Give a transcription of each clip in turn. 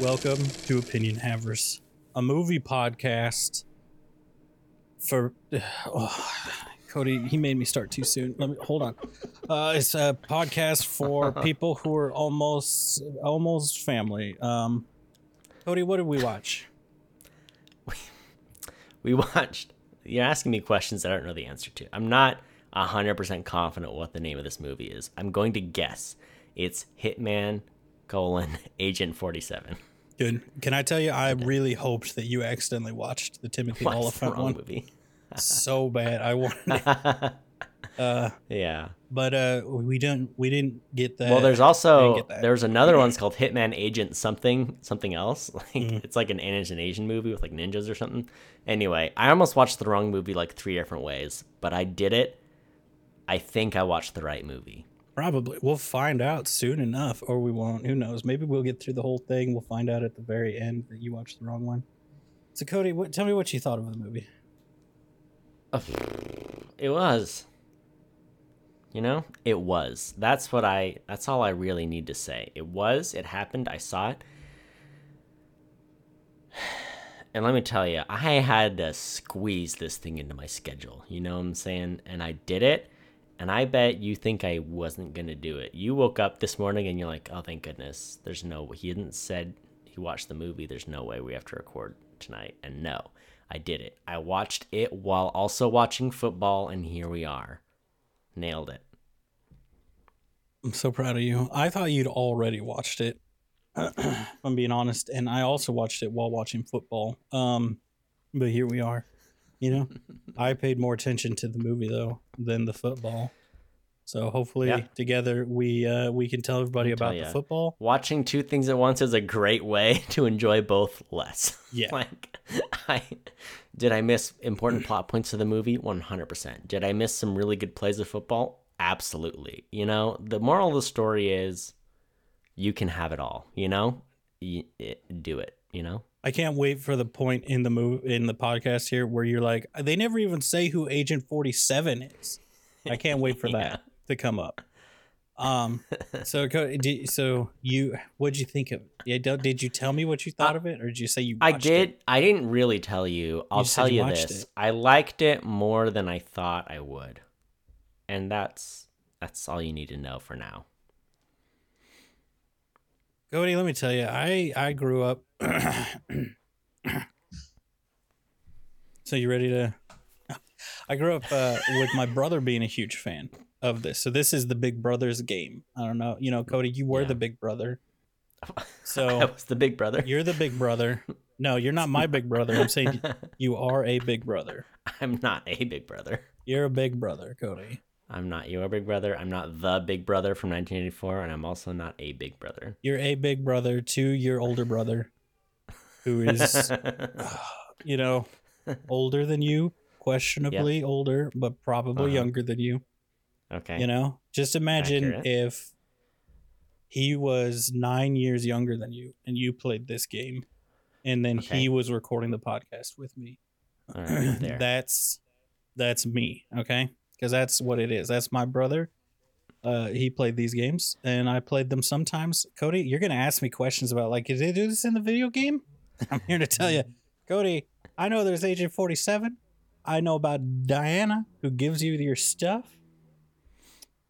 Welcome to Opinion Havers, a movie podcast for. Oh, Cody, he made me start too soon. Let me hold on. Uh, it's a podcast for people who are almost almost family. Um, Cody, what did we watch? We watched. You're asking me questions that I don't know the answer to. I'm not hundred percent confident what the name of this movie is. I'm going to guess it's Hitman colon Agent Forty Seven. Good. Can I tell you? I really hoped that you accidentally watched the Timothy What's Olyphant one movie? so bad. I wanted, uh, yeah. but uh, we didn't. We didn't get that. Well, there's also didn't get that. there's another one's called Hitman Agent something something else. Like Mhm. it's like an Asian Asian movie with like ninjas or something. Anyway, I almost watched the wrong movie like three different ways, but I did it. I think I watched the right movie. Probably. We'll find out soon enough, or we won't. Who knows? Maybe we'll get through the whole thing. We'll find out at the very end that you watched the wrong one. So, Cody, what, tell me what you thought of the movie. It was. You know, it was. That's what I. That's all I really need to say. It was. It happened. I saw it. And let me tell you, I had to squeeze this thing into my schedule. You know what I'm saying? And I did it. And I bet you think I wasn't gonna do it. You woke up this morning and you're like, "Oh, thank goodness." There's no. He hadn't said he watched the movie. There's no way we have to record tonight. And no, I did it. I watched it while also watching football, and here we are. Nailed it. I'm so proud of you. I thought you'd already watched it. if I'm being honest, and I also watched it while watching football. Um, but here we are. You know, I paid more attention to the movie though than the football. So hopefully Yeah. together we uh, we can tell everybody about the football. Watching two things at once is a great way to enjoy both less. Yeah. like, I did I miss important plot points of the movie? One hundred percent. Did I miss some really good plays of football? Absolutely. You know, the moral of the story is, you can have it all. You know, you, it, do it. You know. I can't wait for the point in the move in the podcast here where you're like, they never even say who Agent Forty Seven is. I can't wait for Yeah. that to come up. Um, so did, so you what'd you think of? it? Yeah, did you tell me what you thought of it, or did you say you? I did. It? I didn't really tell you. I'll said tell you you this. it. I liked it more than I thought I would. And that's that's all you need to know for now. Cody, let me tell you, I I grew up. so you ready to? I grew up uh, with my brother being a huge fan of this. So this is the Big Brothers game. I don't know, you know, Cody, you were Yeah. the Big Brother. I So was the big brother. you're the Big Brother. No, you're not my Big Brother. I'm saying you are a Big Brother. I'm not a big brother. You're a Big Brother, Cody. I'm not your big brother. I'm not the big brother from 1984, and I'm also not a big brother. You're a Big Brother to your older brother, who is you know, older than you, questionably older, but probably Uh-huh. younger than you. okay. You know, just imagine Accurate. if he was nine years younger than you and you played this game, and then Okay. he was recording the podcast with me. All right, there. that's that's me, okay? Because that's what it is. That's my brother. Uh, he played these games, and I played them sometimes. Cody, you're gonna ask me questions about like, did they do this in the video game? I'm here to tell you, Cody. I know there's Agent 47. I know about Diana, who gives you your stuff.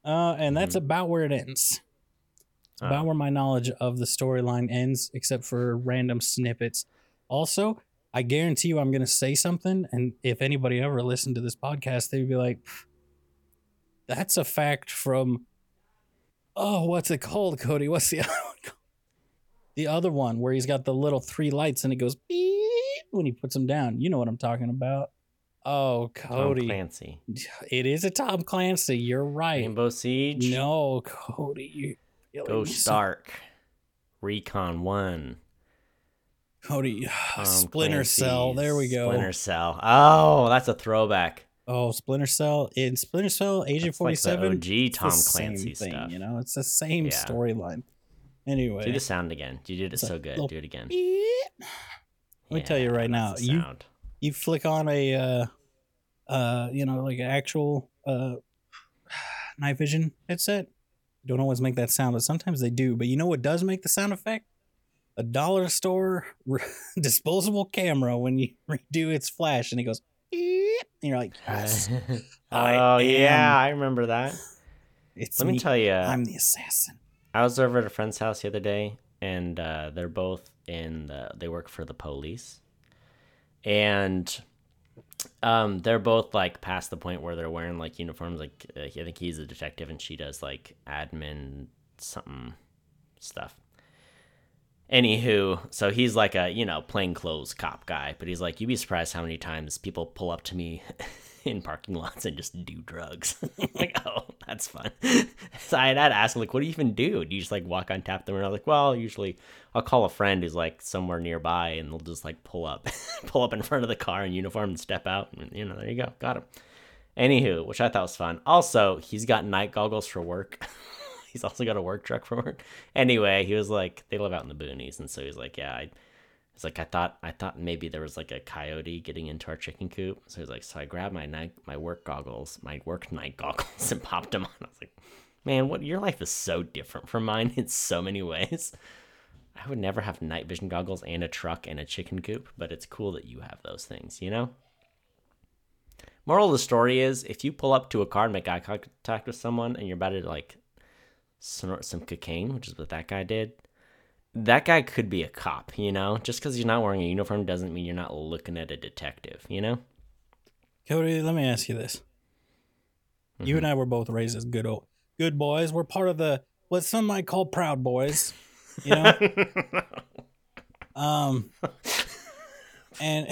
Uh, and that's about where it ends. It's about Oh. where my knowledge of the storyline ends, except for random snippets. Also, I guarantee you I'm going to say something, and if anybody ever listened to this podcast, they'd be like, "Pff, that's a fact from, oh, what's it called, Cody? What's the other one called? The other one where he's got the little three lights and it goes beep when he puts them down. You know what I'm talking about. Oh, Tom Cody. Clancy. It is a Tom Clancy. You're right. Rainbow Siege. No, Cody. You, so- Dark. Recon One. Cody. Tom Splinter Cell. There we Clancy's go. Splinter Cell. Oh, that's a throwback. Oh, Splinter Cell. In Splinter Cell, Agent That's like 47. OG Tom Clancy thing, stuff. You know, it's the same Yeah. storyline. Anyway. Do the sound again. You did it so good. Do it again. beep. Let me tell you right now, you- sound. you flick on a uh uh you know like an actual uh night vision headset don't always make that sound, but sometimes they do. But you know what does make the sound effect? A dollar store disposable camera when you redo its flash and it goes, and you're like, yes, I oh yeah, I remember that. it's Let me me. tell you, I'm the assassin. I was over at a friend's house the other day, and uh, they're both in the. They work for the police, and um, they're both like past the point where they're wearing like uniforms. Like uh, I think he's a detective, and she does like admin something stuff. Anywho, so he's like a you know plainclothes cop guy, but he's like, you'd be surprised how many times people pull up to me in parking lots and just do drugs. like, oh, that's fun. so I had to ask him like, what do you even do? Do you just like walk on tap them? And I'm like, well, usually I'll call a friend who's like somewhere nearby, and they'll just like pull up, pull up in front of the car in uniform and step out, and you know, there you go, got him. Anywho, which I thought was fun. Also, he's got night goggles for work. He's also got a work truck for work. Anyway, he was like, they live out in the boonies, and so he's like, yeah, I. It's like I thought. I thought maybe there was like a coyote getting into our chicken coop. So he's like, so I grabbed my night, my work goggles, my work night goggles, and popped them on. I was like, man, what your life is so different from mine in so many ways. I would never have night vision goggles and a truck and a chicken coop, but it's cool that you have those things, you know? Moral of the story is if you pull up to a car and make eye contact with someone and you're about to like snort some cocaine, which is what that guy did, that guy could be a cop, you know? Just because you're not wearing a uniform doesn't mean you're not looking at a detective, you know? Cody, let me ask you this. You and I were both raised as good old good boys. We're part of the what some might call proud boys. You know? um and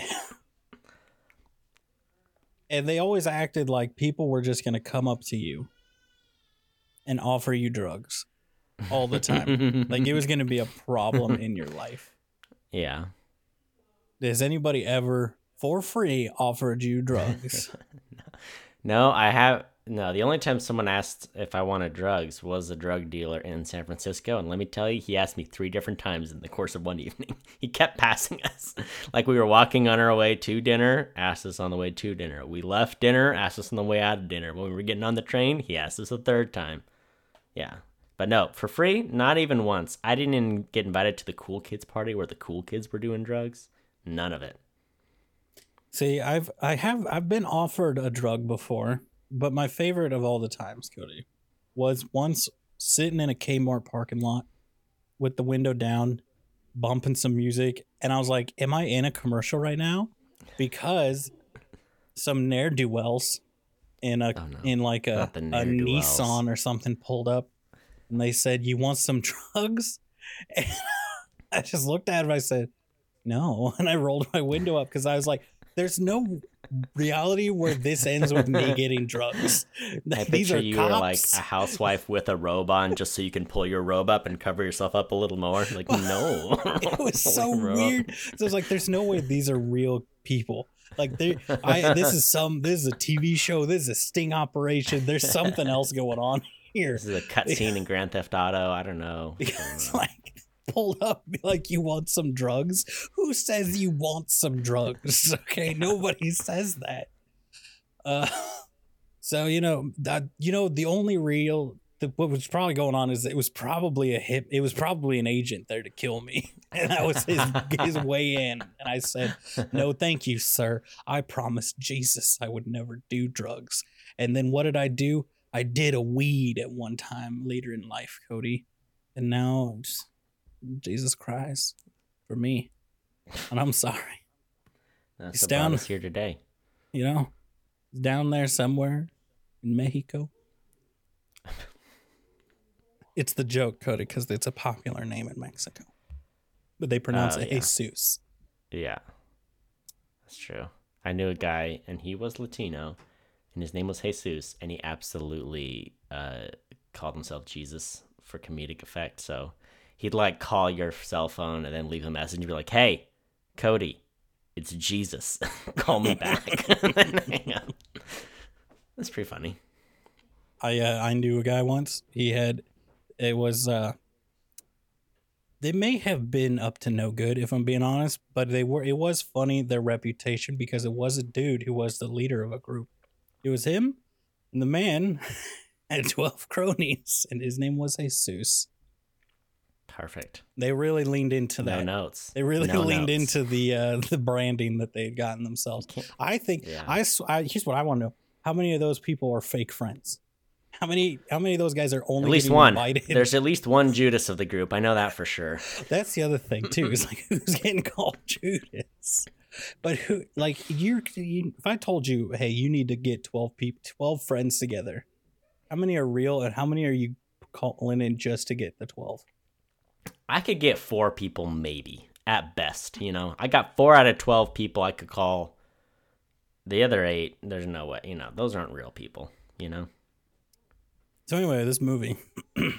and they always acted like people were just gonna come up to you and offer you drugs all the time. like it was gonna be a problem in your life. yeah. Has anybody ever for free offered you drugs? No, I have no. The only time someone asked if I wanted drugs was a drug dealer in San Francisco, and let me tell you, he asked me three different times in the course of one evening. He kept passing us, like we were walking on our way to dinner, asked us on the way to dinner. We left dinner, asked us on the way out of dinner. When we were getting on the train, he asked us a third time. Yeah, but no, for free, not even once. I didn't even get invited to the cool kids party where the cool kids were doing drugs. None of it. See, I've I have I've been offered a drug before, but my favorite of all the times, Cody, was once sitting in a Kmart parking lot with the window down, bumping some music, and I was like, "Am I in a commercial right now?" Because some ne'er do wells in a Oh, no. in like a, a. Nissan or something pulled up, and they said, "You want some drugs?" And I just looked at him. I said, "No," and I rolled my window up because I was like, "There's no reality where this ends with me getting drugs. I These picture are you cops." were like a housewife with a robe on just so you can pull your robe up and cover yourself up a little more. Like, no. it was so weird. So I was like, "There's no way these are real people." Like they, I this is some this is a TV show. This is a sting operation. There's something else going on here. This is a cutscene in Grand Theft Auto. I don't know. It's like pulled up, be like, "You want some drugs?" Who says you want some drugs? Okay, nobody says that. Uh, so you know that you know the only real the, what was probably going on is it was probably a hip. It was probably an agent there to kill me, and that was his his way in. And I said, "No, thank you, sir. I promised Jesus I would never do drugs." And then what did I do? I did a weed at one time later in life, Cody, and now just, Jesus Christ for me, and I'm sorry. That's It's down- here today. You know, down there somewhere in Mexico. It's the joke, Cody, because it's a popular name in Mexico, but they pronounce Oh, it yeah. Jesus. Yeah, that's true. I knew a guy, and he was Latino, and his name was Jesus, and he absolutely uh, called himself Jesus for comedic effect. So he'd like call your cell phone and then leave a message and be like, "Hey, Cody, it's Jesus. call me back." And then hang up. That's pretty funny. I uh, I knew a guy once. He had it was uh they may have been up to no good if I'm being honest, but they were it was funny their reputation because it was a dude who was the leader of a group. It was him and the man had 12 cronies, and his name was Jesus. Perfect. They really leaned into that. No notes. They really No leaned notes. into the uh, the branding that they had gotten themselves. I think Yeah. I, I- here's what I want to know: How many of those people are fake friends? How many? How many of those guys are only At least one. Invited? There's at least one Judas of the group. I know that for sure. That's the other thing too. Is like who's getting called Judas? But who? Like you're. You, if I told you, hey, you need to get twelve people, twelve friends together. How many are real, and how many are you calling in just to get the twelve? I could get four people maybe at best. You know, I got four out of twelve people I could call. The other eight, there's no way. You know, those aren't real people. You know. So anyway, this movie. do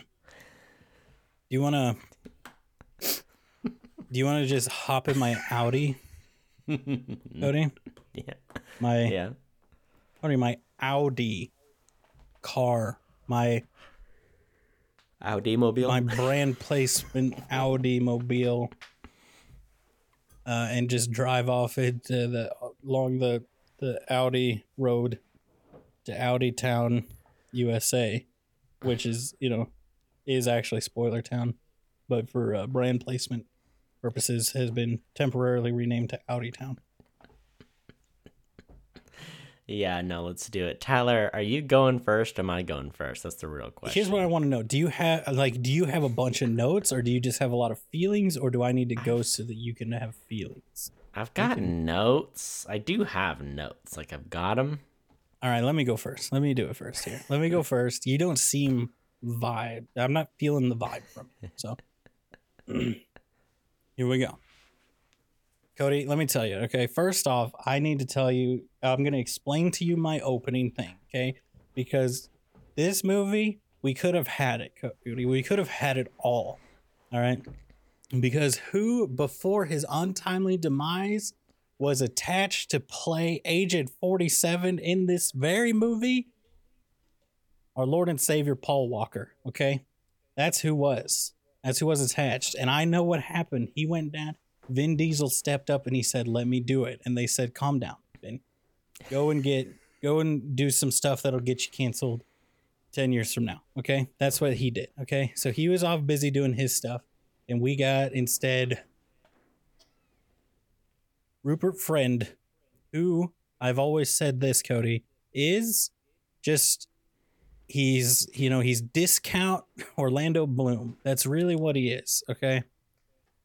you want to? Do you want to just hop in my Audi, Cody? Yeah. My Yeah. Cody, my Audi car, my Audi mobile. my brand placement Audi mobile, uh, and just drive off it to the along the the Audi road to Audi Town, USA, which is you know is actually Spoiler Town, but for uh, brand placement purposes has been temporarily renamed to Audi Town. Yeah, no, let's do it. Tyler, are you going first? Am I going first? That's the real question. Here's what I want to know: Do you have like do you have a bunch of notes, or do you just have a lot of feelings, or do I need to go so that you can have feelings? I've got notes. I do have notes. Like I've got them. All right, let me go first. Let me do it first here. Let me go first. You don't seem vibe. I'm not feeling the vibe from you. So here we go. Cody, let me tell you. Okay, first off, I need to tell you. I'm going to explain to you my opening thing. Okay, because this movie we could have had it, Cody. We could have had it all. All right, because who before his untimely demise was attached to play Agent 47 in this very movie? Our Lord and Savior Paul Walker, okay? That's who was. That's who was attached. And I know what happened. He went down. Vin Diesel stepped up and he said, "Let me do it." And they said, "Calm down, Vin. Go and get go and do some stuff that'll get you canceled 10 years from now." Okay? That's what he did, okay? So he was off busy doing his stuff and we got instead Rupert Friend, who I've always said this, Cody, is just he's you know he's discount Orlando Bloom. That's really what he is. Okay,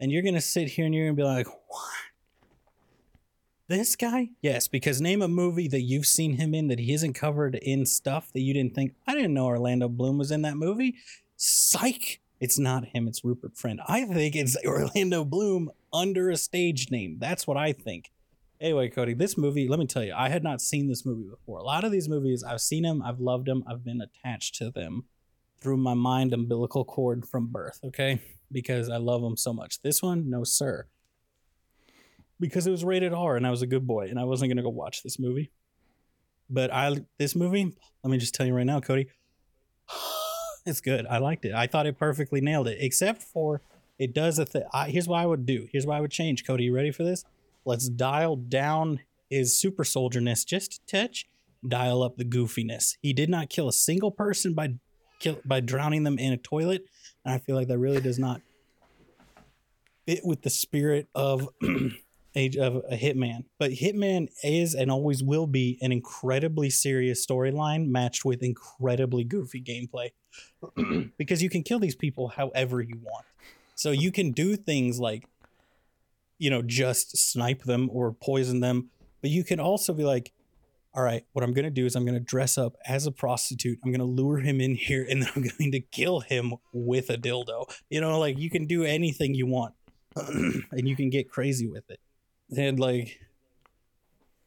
and you're gonna sit here and you're gonna be like, what? This guy? Yes, because name a movie that you've seen him in that he isn't covered in stuff that you didn't think. I didn't know Orlando Bloom was in that movie. Psych! It's not him. It's Rupert Friend. I think it's Orlando Bloom under a stage name. That's what I think. Anyway, Cody, this movie, let me tell you, I had not seen this movie before. A lot of these movies, I've seen them, I've loved them, I've been attached to them through my mind umbilical cord from birth, okay? Because I love them so much. This one, no, sir. Because it was rated R and I was a good boy and I wasn't going to go watch this movie. But I, this movie, let me just tell you right now, Cody, it's good. I liked it. I thought it perfectly nailed it, except for it does a thing. Here's what I would do. Here's what I would change. Cody, you ready for this? Let's dial down his super soldierness just a touch. Dial up the goofiness. He did not kill a single person by kill, by drowning them in a toilet, and I feel like that really does not fit with the spirit of age of a hitman. But hitman is and always will be an incredibly serious storyline matched with incredibly goofy gameplay because you can kill these people however you want. So you can do things like, you know, just snipe them or poison them, but you can also be like, all right, what I'm going to do is I'm going to dress up as a prostitute. I'm going to lure him in here and then I'm going to kill him with a dildo. You know, like you can do anything you want and you can get crazy with it. And like,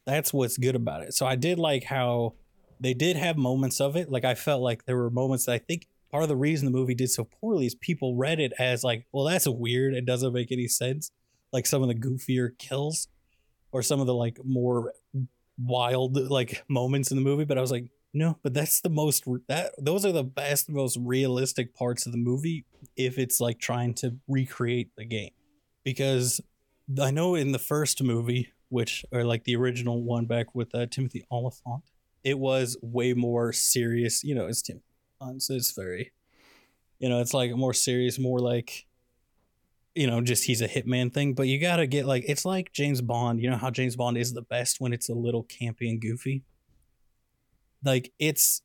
that's what's good about it. So I did like how they did have moments of it. Like I felt like there were moments that I think part of the reason the movie did so poorly is people read it as like, well, that's weird. It doesn't make any sense. Like some of the goofier kills or some of the like more wild like moments in the movie. But I was like, no, but that's the most that those are the best, most realistic parts of the movie if it's like trying to recreate the game. Because I know in the first movie, which or like the original one back with uh, Timothy Olyphant, it was way more serious. You know, it's Tim It's very, you know, it's like more serious, more like, you know, just he's a hitman thing. But you gotta get like it's like James Bond. You know how James Bond is the best when it's a little campy and goofy. Like it's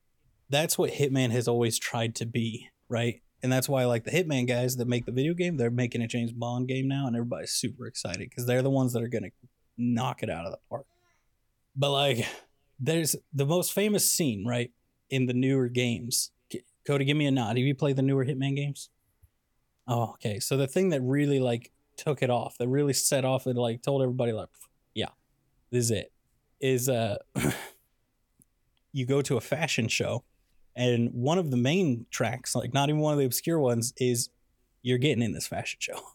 that's what Hitman has always tried to be, right? And that's why like the Hitman guys that make the video game, they're making a James Bond game now, and everybody's super excited because they're the ones that are gonna knock it out of the park. But like, there's the most famous scene, right, in the newer games. Cody, give me a nod. Have you played the newer Hitman games? Oh, okay. So the thing that really like took it off, that really set off and like told everybody like, yeah, this is it. Is uh, you go to a fashion show, and one of the main tracks, like not even one of the obscure ones, is you're getting in this fashion show.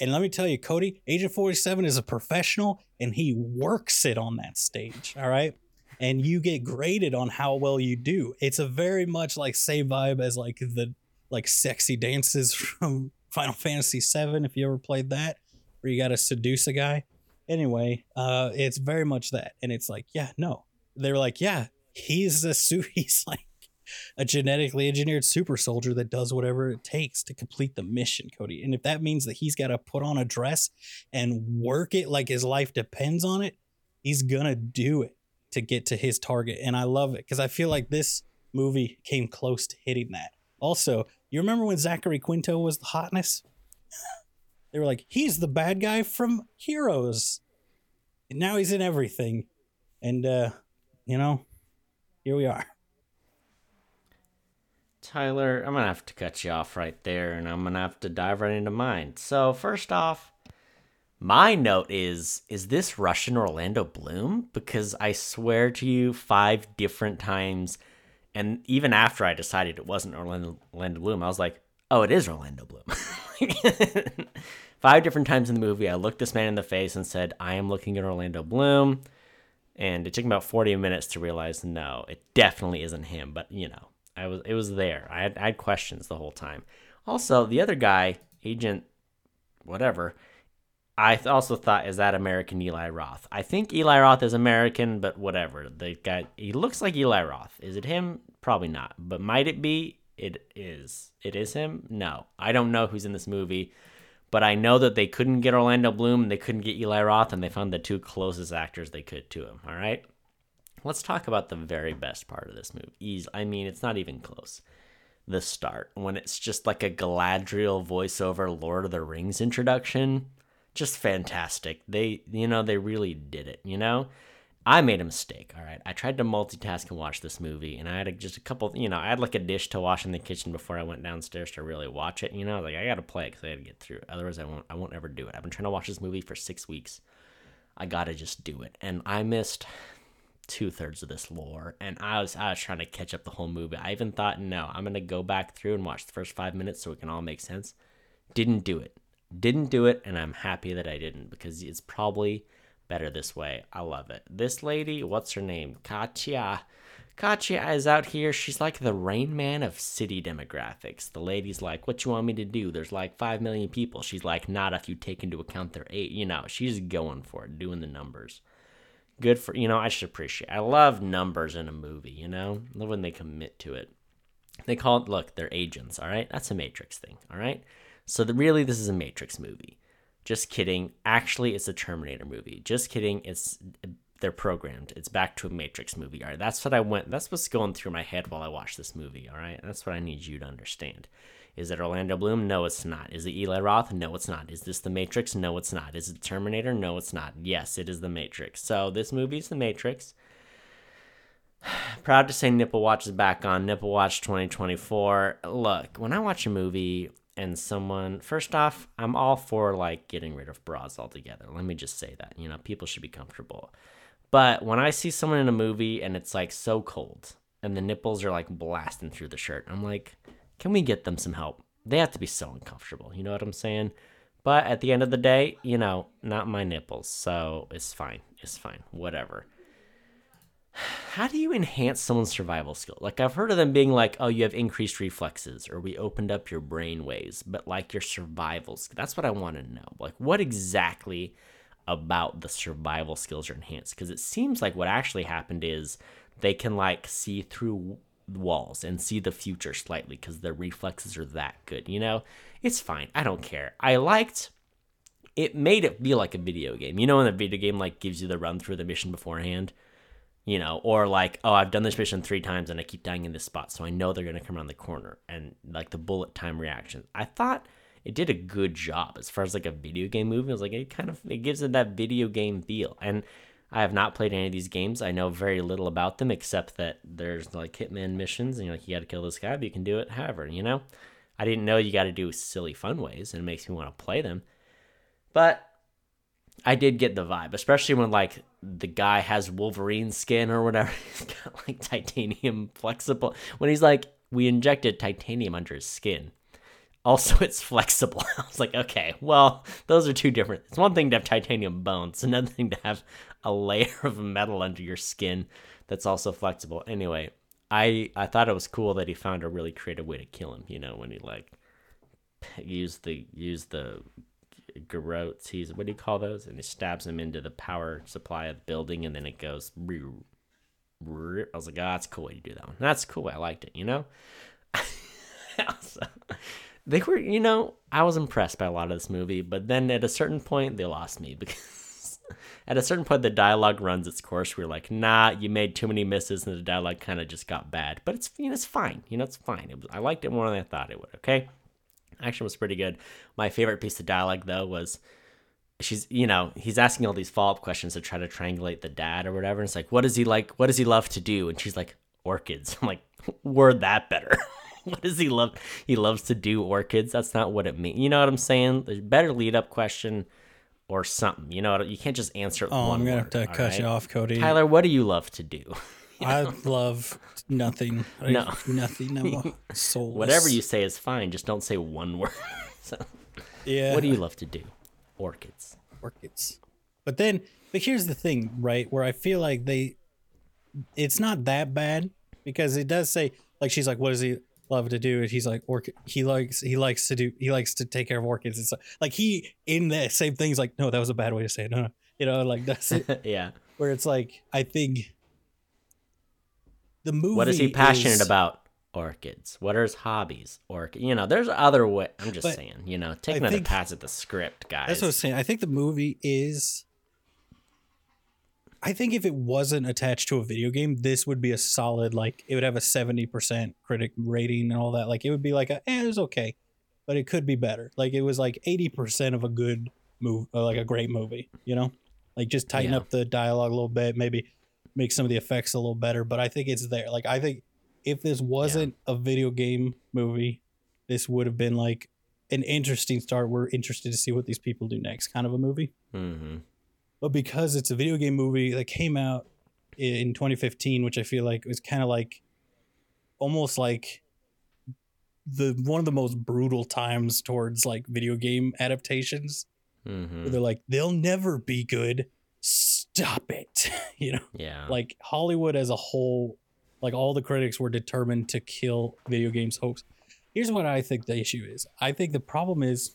And let me tell you, Cody, Agent 47 is a professional and he works it on that stage. All right. And you get graded on how well you do. It's a very much like same vibe as like the like sexy dances from Final Fantasy VII, if you ever played that, where you gotta seduce a guy. Anyway, uh, it's very much that. And it's like, yeah, no. They're like, yeah, he's a suit he's like a genetically engineered super soldier that does whatever it takes to complete the mission, Cody. And if that means that he's got to put on a dress and work it like his life depends on it, he's going to do it to get to his target. And I love it because I feel like this movie came close to hitting that. Also, you remember when Zachary Quinto was the hotness? they were like, he's the bad guy from Heroes. And now he's in everything. And, uh, you know, here we are. Tyler, I'm gonna have to cut you off right there, and I'm gonna have to dive right into mine. So first off, my note is: Is this Russian Orlando Bloom? Because I swear to you, five different times, and even after I decided it wasn't Orlando, Orlando Bloom, I was like, "Oh, it is Orlando Bloom." five different times in the movie, I looked this man in the face and said, "I am looking at Orlando Bloom." And it took me about 40 minutes to realize, no, it definitely isn't him. But you know, I was it was there. I had, I had questions the whole time. Also, the other guy, Agent, whatever. I also thought is that American Eli Roth. I think Eli Roth is American, but whatever. The guy he looks like Eli Roth. Is it him? Probably not. But might it be? It is. It is him? No. I don't know who's in this movie, but I know that they couldn't get Orlando Bloom, and they couldn't get Eli Roth, and they found the two closest actors they could to him. All right let's talk about the very best part of this movie. Ease, I mean, it's not even close. The start, when it's just like a Galadriel voiceover Lord of the Rings introduction, just fantastic. They, you know, they really did it, you know? I made a mistake, all right? I tried to multitask and watch this movie, and I had a, just a couple, you know, I had like a dish to wash in the kitchen before I went downstairs to really watch it, you know? Like, I gotta play it because I gotta get through it. Otherwise, I won't, I won't ever do it. I've been trying to watch this movie for six weeks. I gotta just do it. And I missed two thirds of this lore, and I was I was trying to catch up the whole movie. I even thought, no, I'm gonna go back through and watch the first five minutes so it can all make sense. Didn't do it. Didn't do it, and I'm happy that I didn't because it's probably better this way. I love it. This lady, what's her name? Katya. Katya is out here. She's like the Rain Man of city demographics. The lady's like, "What you want me to do?" There's like five million people. She's like, "Not if you take into account their eight. You know, she's going for it, doing the numbers good for you know i should appreciate i love numbers in a movie you know? I love when they commit to it. They call it look they're agents all right? That's a matrix thing all right? So the, really this is a matrix movie. Just kidding. Actually it's a terminator movie. Just kidding. It's they're programmed. It's back to a matrix movie. All right that's what i went that's what's going through my head while i watch this movie all right? That's what i need you to understand is it Orlando Bloom? No, it's not. Is it Eli Roth? No, it's not. Is this The Matrix? No, it's not. Is it Terminator? No, it's not. Yes, it is The Matrix. So this movie is The Matrix. Proud to say Nipple Watch is back on Nipple Watch 2024. Look, when I watch a movie and someone, first off, I'm all for like getting rid of bras altogether. Let me just say that. You know, people should be comfortable. But when I see someone in a movie and it's like so cold and the nipples are like blasting through the shirt, I'm like, can we get them some help? They have to be so uncomfortable. You know what I'm saying? But at the end of the day, you know, not my nipples. So it's fine. It's fine. Whatever. How do you enhance someone's survival skill? Like, I've heard of them being like, oh, you have increased reflexes, or we opened up your brain waves, but like your survival skills. That's what I want to know. Like, what exactly about the survival skills are enhanced? Because it seems like what actually happened is they can like see through walls and see the future slightly because their reflexes are that good. You know, it's fine. I don't care. I liked. It made it feel like a video game. You know, when the video game like gives you the run through the mission beforehand you know, or like, oh, I've done this mission three times and I keep dying in this spot, so I know they're gonna come around the corner, and like the bullet time reaction. I thought it did a good job as far as like a video game movie. I was like, it kind of it gives it that video game feel, and I have not played any of these games. I know very little about them except that there's like hitman missions, and you're like, you got to kill this guy, but you can do it however, you know. I didn't know you got to do silly fun ways, and it makes me want to play them, but I did get the vibe, especially when like the guy has Wolverine skin or whatever. He's got like titanium flexible. When he's like, we injected titanium under his skin. Also, it's flexible. I was like, okay, well, those are two different. It's one thing to have titanium bones, another thing to have a layer of metal under your skin that's also flexible. Anyway, I I thought it was cool that he found a really creative way to kill him. You know, when he like used the used the garrotes. He's what do you call those? And he stabs him into the power supply of the building, and then it goes. I was like, oh, that's cool way to do that one. That's cool. I liked it. You know. also, they were, you know, I was impressed by a lot of this movie, but then at a certain point, they lost me because at a certain point, the dialogue runs its course. We are like, nah, you made too many misses, and the dialogue kind of just got bad. But it's, you know, it's fine. You know, it's fine. It was, I liked it more than I thought it would. Okay. Action was pretty good. My favorite piece of dialogue though was she's you know he's asking all these follow-up questions to try to triangulate the dad or whatever and it's like what does he like what does he love to do and she's like orchids i'm like word that better what does he love he loves to do orchids that's not what it means you know what i'm saying there's better lead up question or something you know you can't just answer oh i'm gonna word, have to cut right? you off cody tyler what do you love to do I love nothing. No, nothing. I'm soulless. Whatever you say is fine. Just don't say one word. so, yeah. What do you love to do? Orchids. Orchids. But then, but here's the thing, right? Where I feel like they, it's not that bad because it does say like she's like, what is he love to do? it. he's like, orchid. He likes he likes to do he likes to take care of orchids and stuff. Like he in the same thing. He's like, no, that was a bad way to say it. No, no. You know, like that's it. yeah. Where it's like, I think the movie. What is he passionate is, about? Orchids. What are his hobbies? Orchid. You know, there's other way. I'm just saying. You know, take I another pass at the script, guys. That's what I was saying. I think the movie is. I think if it wasn't attached to a video game, this would be a solid like it would have a seventy percent critic rating and all that. Like it would be like a, eh, it was okay, but it could be better. Like it was like eighty percent of a good move, uh, like a great movie. You know, like just tighten yeah. up the dialogue a little bit, maybe make some of the effects a little better. But I think it's there. Like I think if this wasn't yeah. a video game movie, this would have been like an interesting start. We're interested to see what these people do next, kind of a movie. Mm-hmm. But because it's a video game movie that came out in 2015, which I feel like was kind of like almost like the one of the most brutal times towards like video game adaptations. Mm-hmm. Where they're like, they'll never be good stop it. you know? Yeah. Like Hollywood as a whole, like all the critics were determined to kill video games hopes. Here's what I think the issue is. I think the problem is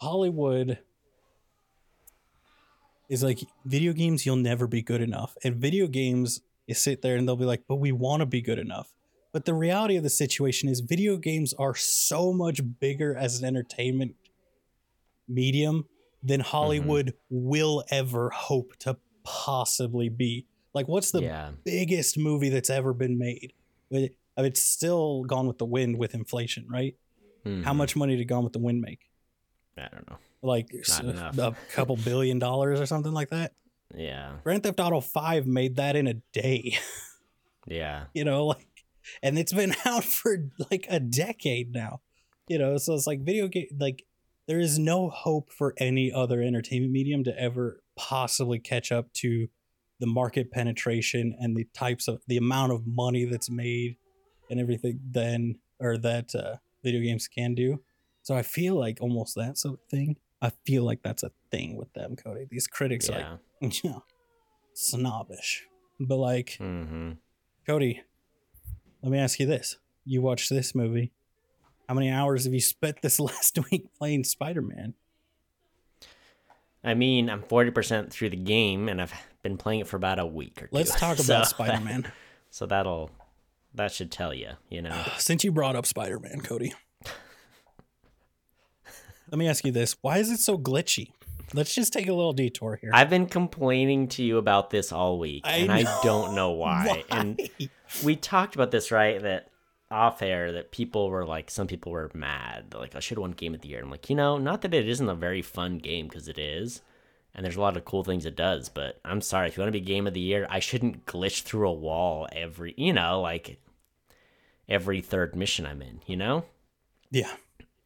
Hollywood is like video games you'll never be good enough. And video games you sit there and they'll be like, "But we want to be good enough." But the reality of the situation is video games are so much bigger as an entertainment medium than mm-hmm. Hollywood mm-hmm. will ever hope to possibly be. Like, what's the yeah. biggest movie that's ever been made? It's still Gone with the Wind with inflation, right? Mm-hmm. How much money did Gone with the Wind make? I don't know. Like a couple billion dollars or something like that. Yeah. Grand Theft Auto 5 made that in a day. yeah. You know, like, and it's been out for like a decade now. You know, so it's like video game, like there is no hope for any other entertainment medium to ever possibly catch up to the market penetration and the types of the amount of money that's made and everything then or that uh, video games can do. So I feel like almost that's a thing. I feel like that's a thing with them, Cody. These critics yeah. are like, you know, snobbish. But like, mm-hmm. Cody, let me ask you this: You watched this movie? How many hours have you spent this last week playing Spider Man? I mean, I'm 40% through the game and I've been playing it for about a week or two. Let's talk about Spider Man. So that'll that should tell you, you know. Since you brought up Spider Man, Cody, let me ask you this: Why is it so glitchy? Let's just take a little detour here. I've been complaining to you about this all week, I and I don't know why. And we talked about this, right? That off air, that people were like, some people were mad. They're like, I should have won Game of the Year. I'm like, you know, not that it isn't a very fun game because it is, and there's a lot of cool things it does. But I'm sorry, if you want to be Game of the Year, I shouldn't glitch through a wall every, you know, like every third mission I'm in. You know, yeah,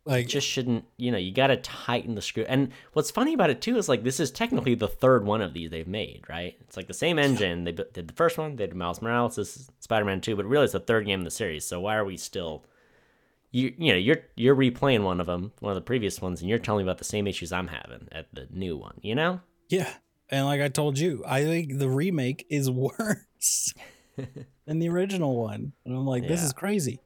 like just shouldn't you know you got to tighten the screw. And what's funny about it too is like this is technically the third one of these they've made right? It's like the same engine. They did the first one they did miles morales this is spider-man 2 but really it's the third game in the series. So why are we still you you know you're you're replaying one of them one of the previous ones and you're telling me about the same issues i'm having at the new one you know? Yeah, and like I told you, I think the remake is worse than the original one, and I'm like, this Yeah. is crazy.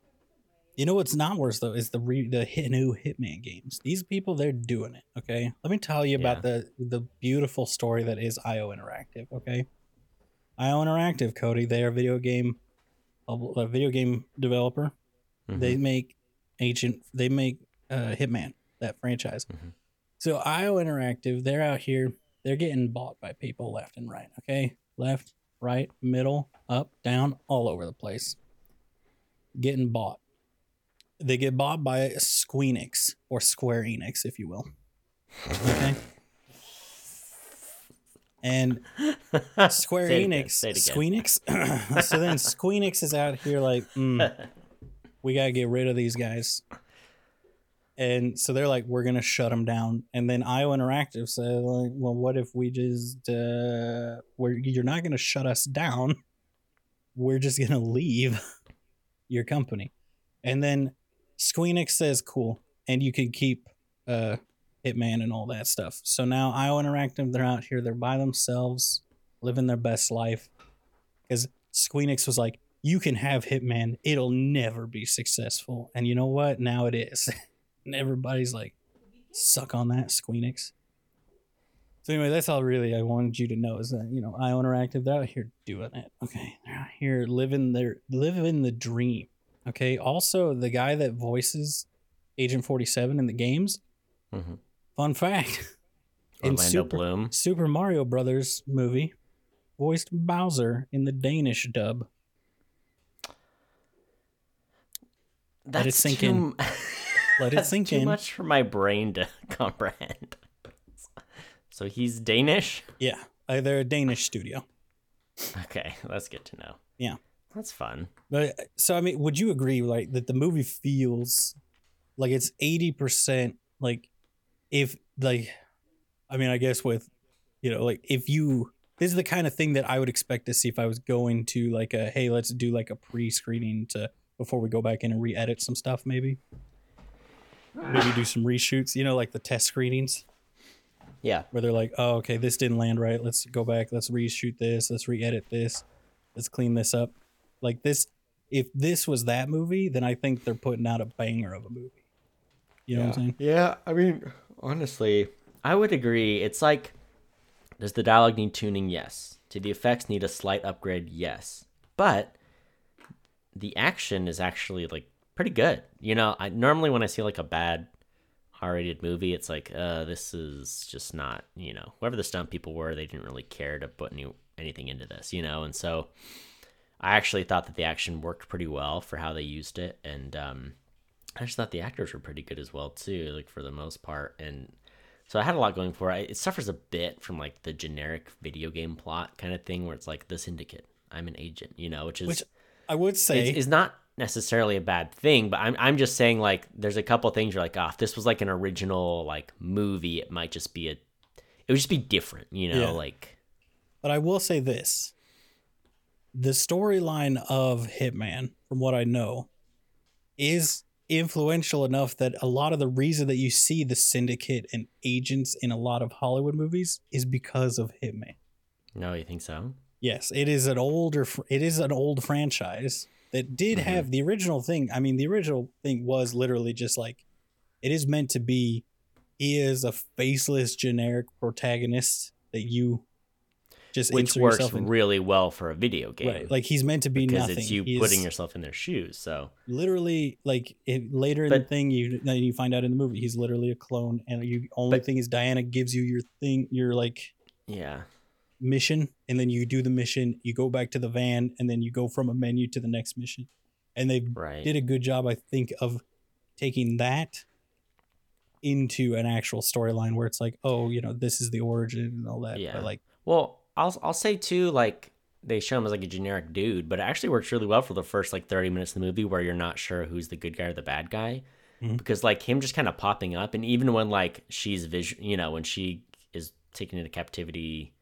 You know what's not worse though is the re- the hit, new Hitman games. These people, they're doing it. Okay, let me tell you about the the beautiful story that is IO Interactive. Okay, IO Interactive, Cody, they are video game, a, a video game developer. Mhm. They make Agent, they make uh, Hitman that franchise. Mhm. So IO Interactive, they're out here, they're getting bought by people left and right. Okay, left, right, middle, up, down, all over the place. Getting bought. They get bought by Squeenix or Square Enix, if you will. Okay. And Square Say it again, Enix, say it again. Squeenix. so then Squeenix is out here like, mm, we gotta get rid of these guys. And so they're like, we're gonna shut them down. And then IO Interactive said, like, well, what if we just, uh, we're you're not gonna shut us down. We're just gonna leave your company. And then Squeenix says, cool, and you can keep uh Hitman and all that stuff. So now IO Interactive, they're out here, they're by themselves, living their best life. Because Squeenix was like, you can have Hitman, it'll never be successful. And you know what? Now it is. and everybody's like, suck on that, Squeenix. So anyway, that's all really I wanted you to know is that, you know, IO Interactive, they're out here doing it. Okay. They're out here living their living the dream. Okay. Also, the guy that voices Agent 47 in the games, Mhm. fun fact. in orlando Super, bloom Super Mario Brothers movie, voiced Bowser in the Danish dub. that's it sink too, in. Let it sink too in. much for my brain to comprehend so he's danish Yeah, uh, they're a Danish studio. okay that's good to know Yeah. That's fun But uh, so I mean, would you agree like that the movie feels like it's eighty percent like if like I mean I guess with you know like if you this is the kind of thing that I would expect to see if I was going to like a hey let's do like a pre-screening to before we go back in and re-edit some stuff maybe maybe do some reshoots you know like the test screenings yeah where they're like, oh, okay, this didn't land right. Let's go back. Let's reshoot this. Let's re-edit this. Let's clean this up. Like this, if this was that movie, then I think they're putting out a banger of a movie. You know what I'm saying? Yeah, I mean, honestly, I would agree. It's like, does the dialogue need tuning? Yes. Do the effects need a slight upgrade? Yes. But the action is actually like pretty good. You know, I normally when I see like a bad R-rated movie, it's like, uh, this is just not. You know, whoever the stunt people were, they didn't really care to put new anything into this. You know, and so. I actually thought that the action worked pretty well for how they used it, and um, I just thought the actors were pretty good as well too, like for the most part. And so I had a lot going for it. It suffers a bit from like the generic video game plot kind of thing, where it's like the syndicate. I'm an agent, you know, which is Which I would say, is, is not necessarily a bad thing, but I'm I'm just saying like there's a couple things you're like, ah, if this was like an original like movie, it might just be a, it would just be different, you know, Yeah. like but I will say this: the storyline of Hitman, from what I know, is influential enough that a lot of the reason that you see the syndicate and agents in a lot of Hollywood movies is because of Hitman. no, you think so? Yes, it is an older. It is an old franchise that did Mhm. have the original thing. I mean, the original thing was literally just like it is meant to be. He is a faceless, generic protagonist that you just which works in, really well for a video game. right. Like he's meant to be because nothing. it's you He putting yourself in their shoes. So literally like it, later in the thing you then you find out in the movie he's literally a clone, and you only But- thing is Diana gives you your thing, your like yeah, mission, and then you do the mission. You go back to the van, and then you go from a menu to the next mission, and they right. did a good job, I think, of taking that into an actual storyline where it's like, oh, you know, this is the origin and all that. Yeah. But like, Well, I'll I'll say too, like they show him as like a generic dude, but it actually works really well for the first like thirty minutes of the movie where you're not sure who's the good guy or the bad guy, Mhm. because like him just kind of popping up, and even when like she's vision, you know, when she is taken into captivity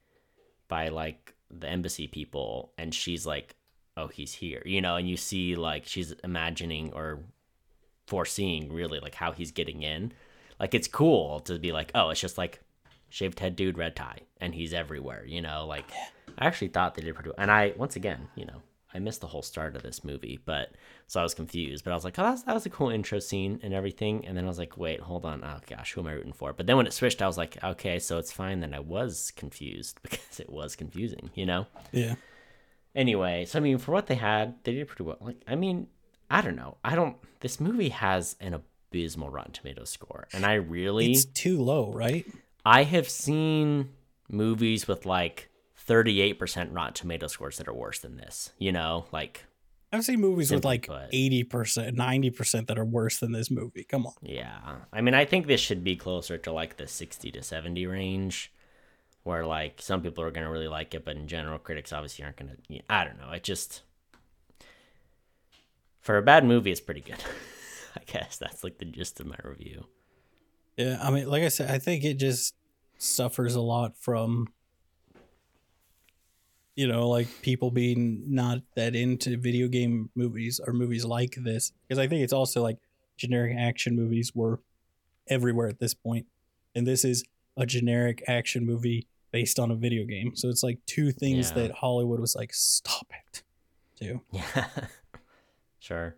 by like the embassy people, and she's like, oh, he's here, you know, and you see like she's imagining or foreseeing really like how he's getting in. Like it's cool to be like, oh, it's just like shaved head dude, red tie, and he's everywhere. You know, like I actually thought they did pretty well. And I once again, you know, I missed the whole start of this movie, but so I was confused. But I was like, oh, that's, that was a cool intro scene and everything. And then I was like, wait, hold on. Oh gosh, who am I rooting for? But then when it switched, I was like, okay, so it's fine. Then I was confused because it was confusing. You know. yeah, Anyway, so I mean, for what they had, they did pretty well. Like, I mean, I don't know. I don't. This movie has an abysmal Rotten Tomatoes score, and I really, it's too low, right? I have seen movies with like 38% Rotten Tomato scores that are worse than this. You know, like, I've seen movies with like eighty percent, ninety percent that are worse than this movie. Come on. yeah. I mean, I think this should be closer to like the 60 to 70 range, where like some people are going to really like it, but in general, critics obviously aren't going to. I don't know. It just. For a bad movie, it's pretty good. I guess that's like the gist of my review. Yeah, I mean, like I said, I think it just suffers a lot from, you know, like people being not that into video game movies or movies like this. Because I think it's also like generic action movies were everywhere at this point, and this is a generic action movie based on a video game. So it's like two things Yeah. that Hollywood was like, stop it, to. Yeah. sure.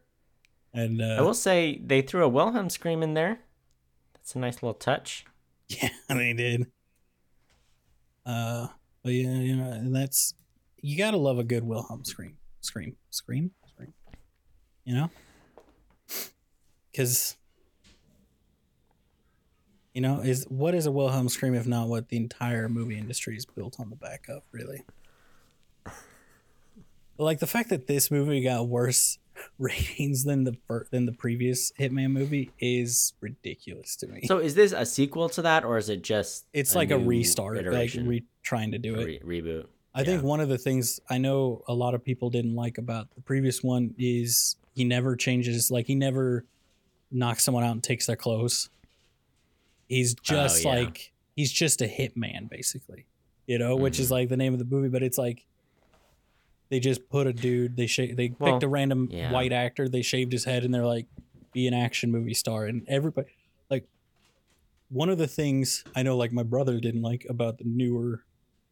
And I uh, will say they threw a Wilhelm scream in there. That's a nice little touch. Yeah, they did. Uh, but yeah, you know, and that's you gotta love a good Wilhelm scream, scream, scream, scream. You know, because you know is what is a Wilhelm scream if not what the entire movie industry is built on the back of, really. Like the fact that this movie got worse ratings than the than the previous Hitman movie is ridiculous to me. So is this a sequel to that, or is it just? it's like a restart, like iteration? re- trying to do it. re- reboot? I think one of the things I know a lot of people didn't like about the previous one is he never changes, like he never knocks someone out and takes their clothes. He's just Oh, yeah. like he's just a hitman, basically, you know, which is Mhm. like the name of the movie, but it's like they just put a dude, they sh- they Well, picked a random yeah. white actor, they shaved his head, and they're like, be an action movie star, and everybody like one of the things I know, like my brother didn't like about the newer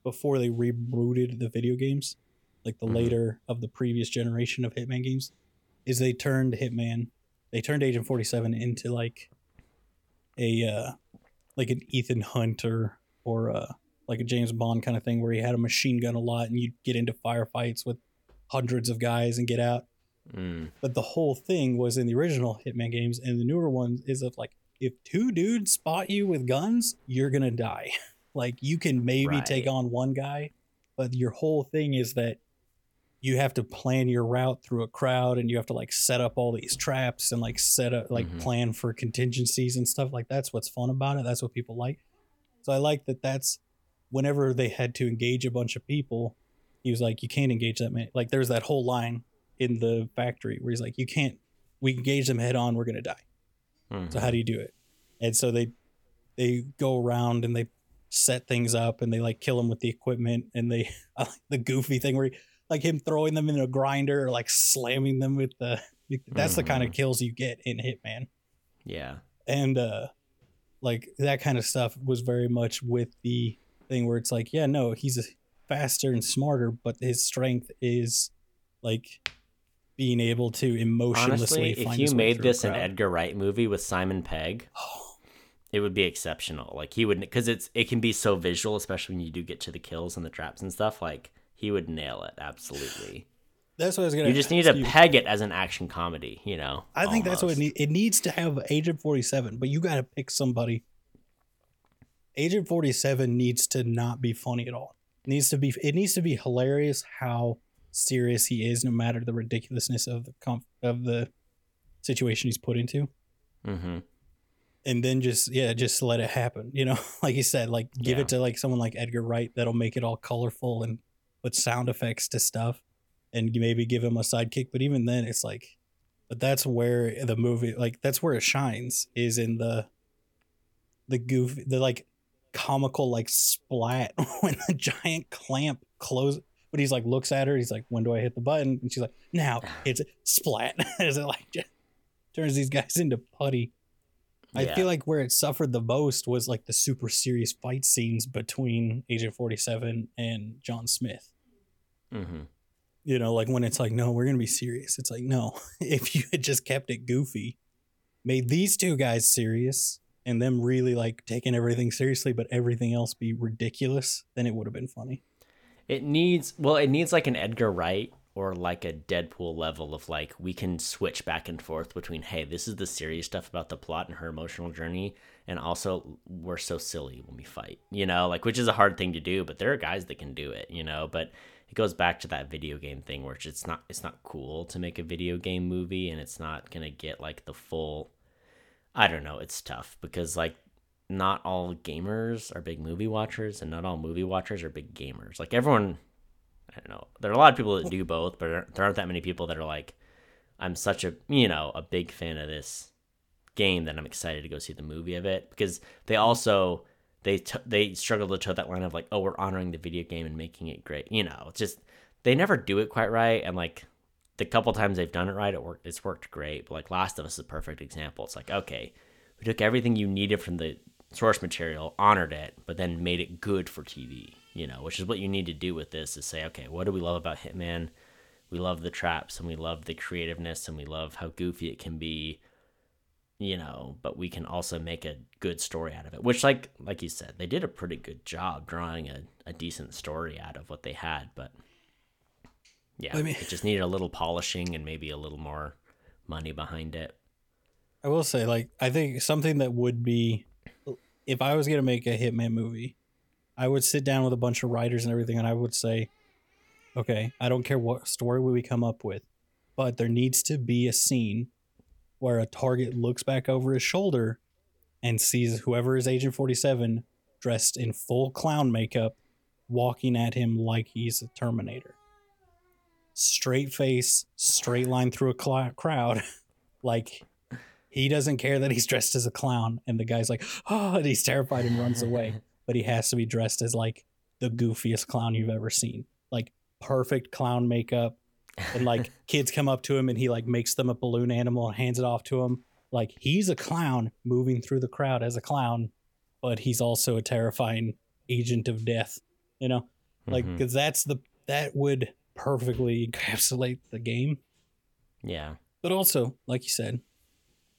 before they rebooted the video games, like the Mhm. later of the previous generation of Hitman games, is they turned Hitman, they turned Agent Forty Seven into like a uh like an Ethan Hunter or uh like a James Bond kind of thing where he had a machine gun a lot and you'd get into firefights with hundreds of guys and get out. Mm, But the whole thing was in the original Hitman games and the newer ones is of like if two dudes spot you with guns, you're gonna die. like you can maybe take on one guy, but your whole thing is that you have to plan your route through a crowd and you have to like set up all these traps and like set up like Mhm. plan for contingencies and stuff like that's what's fun about it that's what people like so i like that that's whenever they had to engage a bunch of people he was like you can't engage that many like there's that whole line in the factory where he's like you can't we engage them head on we're gonna die mhm. so how do you do it? And so they they go around and they set things up and they like kill them with the equipment and they the goofy thing where he, like him throwing them in a grinder or like slamming them with the that's the kind of kills you get in Hitman. yeah. And uh like that kind of stuff was very much with the thing where it's like, yeah, no, he's faster and smarter, but his strength is like being able to emotionlessly Honestly, if you made this an. Edgar Wright movie with Simon Pegg, it would be exceptional. Like he would, because it's it can be so visual, especially when you do get to the kills and the traps and stuff. Like he would nail it absolutely. That's what I was gonna. You just need to you. peg it as an action comedy. You know. I think that's what it almost. needs. It needs to have Agent Forty Seven, but you got to pick somebody. Agent Forty Seven needs to not be funny at all. It needs to be. It needs to be hilarious how serious he is, no matter the ridiculousness of the comp- of the situation he's put into. Mhm. and then just yeah just let it happen you know like you said like give Yeah. it to like someone like edgar wright that'll make it all colorful and put sound effects to stuff and maybe give him a sidekick but even then it's like but that's where the movie like that's where it shines is in the the goof the like comical like splat when the giant clamp closes. but he's like looks at her he's like when do i hit the button and she's like now it's splat as it like just turns these guys into putty I Yeah. feel like where it suffered the most was like the super serious fight scenes between Agent 47 and John Smith. Mhm. You know, like when it's like, no, we're to be serious. It's like, no, if you had just kept it goofy, made these two guys serious and them really like taking everything seriously, but everything else be ridiculous, then it would have been funny. It needs well, it needs like an Edgar Wright or like a Deadpool level of like we can switch back and forth between hey, this is the serious stuff about the plot and her emotional journey, and also we're so silly when we fight, you know, like which is a hard thing to do, but there are guys that can do it, you know, but it goes back to that video game thing where it's not it's not cool to make a video game movie and it's not gonna get like the full I don't know, it's tough because like not all gamers are big movie watchers and not all movie watchers are big gamers. Like everyone I don't know. There are a lot of people that do both, but there aren't that many people that are like I'm such a, you know, a big fan of this game that I'm excited to go see the movie of it because they also they t- they struggle to toe that line of like, oh, we're honoring the video game and making it great. You know, it's just they never do it quite right and like the couple times they've done it right, it worked. It's worked great. But like Last of Us is a perfect example. It's like okay, we took everything you needed from the source material, honored it, but then made it good for TV. You know, which is what you need to do with this: is say, okay, what do we love about Hitman? We love the traps, and we love the creativeness, and we love how goofy it can be. You know, but we can also make a good story out of it. Which, like, like you said, they did a pretty good job drawing a, a decent story out of what they had. But yeah, I mean- it just needed a little polishing and maybe a little more money behind it. I will say, like, I think something that would be, if I was going to make a Hitman movie, I would sit down with a bunch of writers and everything, and I would say, okay, I don't care what story we come up with, but there needs to be a scene where a target looks back over his shoulder and sees whoever is Agent 47 dressed in full clown makeup walking at him like he's a Terminator. Straight face, straight line through a cl- crowd. like he doesn't care that he's dressed as a clown and the guy's like oh and he's terrified and runs away. But he has to be dressed as like the goofiest clown you've ever seen. Like perfect clown makeup and like kids come up to him and he like makes them a balloon animal and hands it off to him like he's a clown moving through the crowd as a clown but he's also a terrifying agent of death you know? Like mm-hmm. because that's the that would perfectly encapsulate the game yeah, but also like you said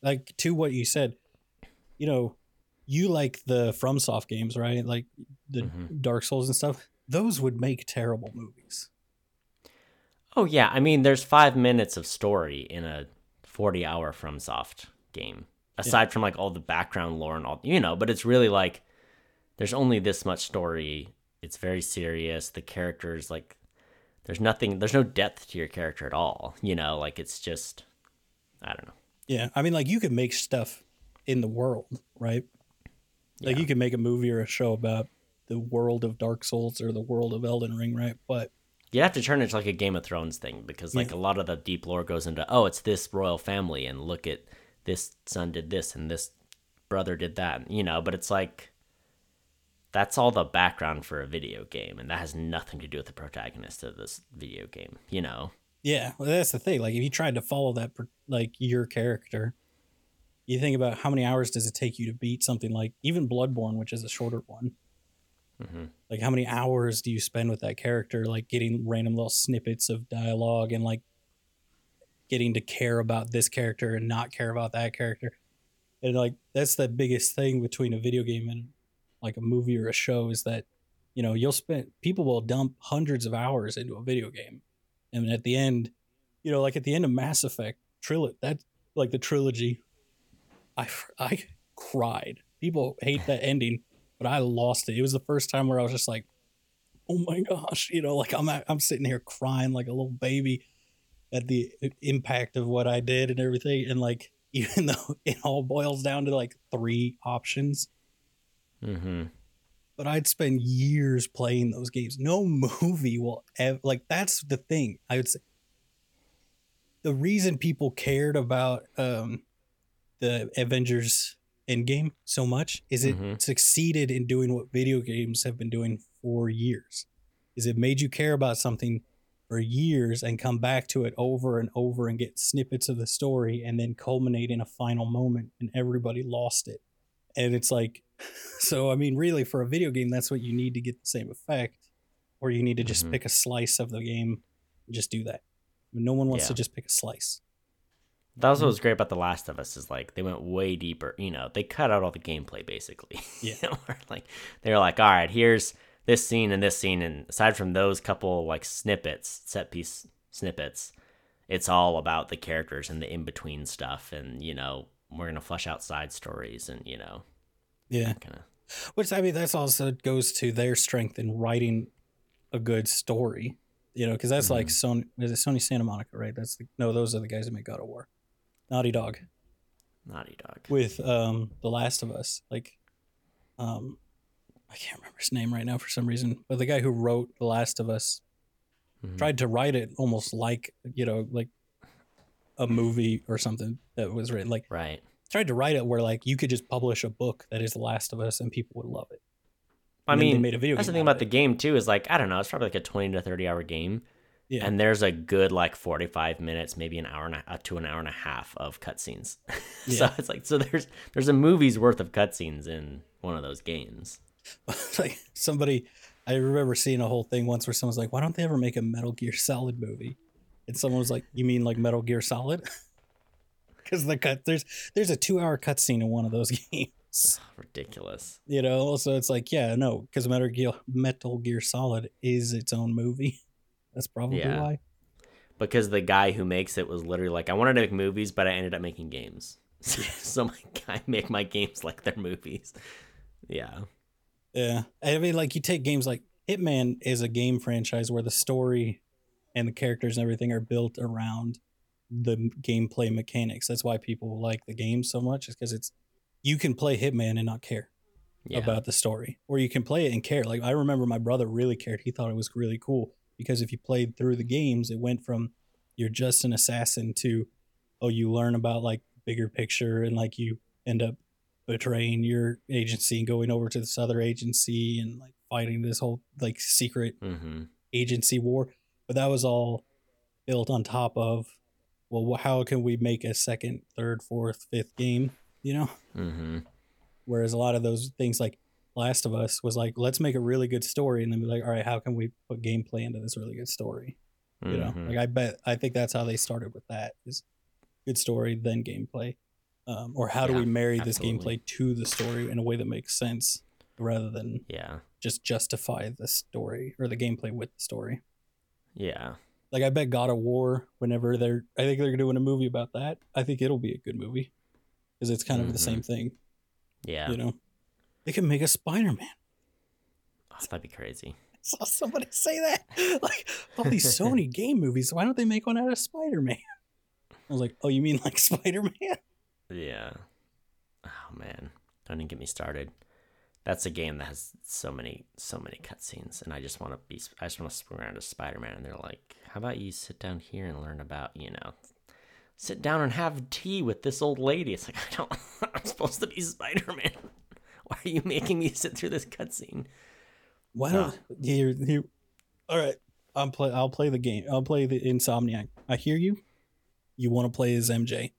like to what you said you know you like the FromSoft games right like the Mhm. dark souls and stuff those would make terrible movies Oh yeah, I mean, there's five minutes of story in a 40 hour FromSoft game. Aside from like all the background lore and all, you know, but it's really like there's only this much story. It's very serious. The characters like there's nothing. There's no depth to your character at all. You know, like it's just I don't know. yeah i mean like you could make stuff in the world right like Yeah. you could make a movie or a show about the world of dark souls or the world of elden ring right but You have to turn it into like a Game of Thrones thing because like Yeah. a lot of the deep lore goes into oh it's this royal family and look at this son did this and this brother did that you know but it's like that's all the background for a video game and that has nothing to do with the protagonist of this video game you know Yeah, well, that's the thing. Like, if you tried to follow that, like your character, you think about how many hours does it take you to beat something like even Bloodborne, which is a shorter one. Mhm. Like, how many hours do you spend with that character, like getting random little snippets of dialogue and like getting to care about this character and not care about that character? And like that's the biggest thing between a video game and like a movie or a show is that you know you'll spend people will dump hundreds of hours into a video game, and at the end, you know, like at the end of Mass Effect trilogy, that like the trilogy, I I cried. People hate that ending, but I lost it. It was the first time where I was just like, oh my gosh, you know, like I'm I'm sitting here crying like a little baby at the impact of what I did and everything, and like even though it all boils down to like three options. Mm-hmm. But I'd spend years playing those games. No movie will ever like that's the thing. I would say the reason people cared about um the Avengers Endgame so much is it Mhm. succeeded in doing what video games have been doing for years. Is it made you care about something for years and come back to it over and over and get snippets of the story and then culminate in a final moment and everybody lost it. And it's like so I mean really for a video game that's what you need to get the same effect or you need to just Mhm. pick a slice of the game and just do that. No one wants to just pick a slice. That was Mm-hmm. what was great about The Last of Us is like they went way deeper. You know, they cut out all the gameplay basically. Yeah. You know, where, like they were like, all right, here's this scene and this scene, and aside from those couple like snippets, set piece snippets, it's all about the characters and the in between stuff, and you know, we're gonna flesh out side stories, and you know, Yeah. kind of Which I mean, that's also goes to their strength in writing a good story. You know, because that's like Sony. Is it Sony Santa Monica? Right. That's the, no. Those are the guys that make God of War. Naughty Dog Naughty Dog. with um The Last of Us. Like, um, I can't remember his name right now for some reason, but the guy who wrote The Last of Us Mhm. tried to write it almost like you know like a movie or something that was written like Right. Tried to write it where like you could just publish a book that is The Last of Us and people would love it. I And they mean, made a video that's the thing about of the game too is like I don't know, it's probably like a twenty to thirty hour game, Yeah. and there's a good like forty five minutes, maybe an hour and a, up to an hour and a half of cutscenes. so it's like so there's there's a movie's worth of cutscenes in one of those games. like somebody I remember seeing a whole thing once where someone's like, "Why don't they ever make a Metal Gear Solid movie?" And someone was like, "You mean like Metal Gear Solid?" Because the cut there's there's a two hour cutscene in one of those games. Ridiculous. You know, so it's like, yeah, no, because Metal Gear Metal Gear Solid is its own movie. That's probably Yeah. why. Because the guy who makes it was literally like, I wanted to make movies, but I ended up making games. so my I make my games like they're movies. Yeah. Yeah. I mean, like you take games like Hitman is a game franchise where the story and the characters and everything are built around the gameplay mechanics. That's why people like the game so much, is because it's you can play Hitman and not care Yeah. about the story, or you can play it and care. Like I remember my brother really cared. He thought it was really cool because if you played through the games, it went from you're just an assassin to oh, you learn about like bigger picture and like you end up betraying your agency and going over to this other agency and like fighting this whole like secret mm-hmm. agency war. But that was all built on top of well, how can we make a second, third, fourth, fifth game? You know. Mm-hmm. Whereas a lot of those things like Last of Us was like, let's make a really good story and then be like, all right, how can we put gameplay into this really good story? You know, Mhm. like I bet I think that's how they started with that is good story, then gameplay. Um, or how do we marry this gameplay to the story in a way that makes sense rather than Yeah. just justify the story or the gameplay with the story. Yeah. Like I bet God of War, whenever they're, I think they're doing a movie about that. I think it'll be a good movie because it's kind of the Mhm. same thing. Yeah. You know, they can make a Spider Man. Oh, that'd be crazy. I saw somebody say that. Like all these Sony game movies, why don't they make one out of Spider Man? I was like, oh, you mean like Spider Man? Yeah. Oh man, don't even get me started. That's a game that has so many, so many cutscenes, and I just want to be, I just want to swing around as Spider Man, and they're like, "How about you sit down here and learn about, you know, sit down and have tea with this old lady?" It's like I don't, I'm supposed to be Spider Man. Why are you making me sit through this cutscene? Why don't here here? All right, I'll play. I'll play the game. I'll play the Insomniac. I hear you. You want to play as MJ?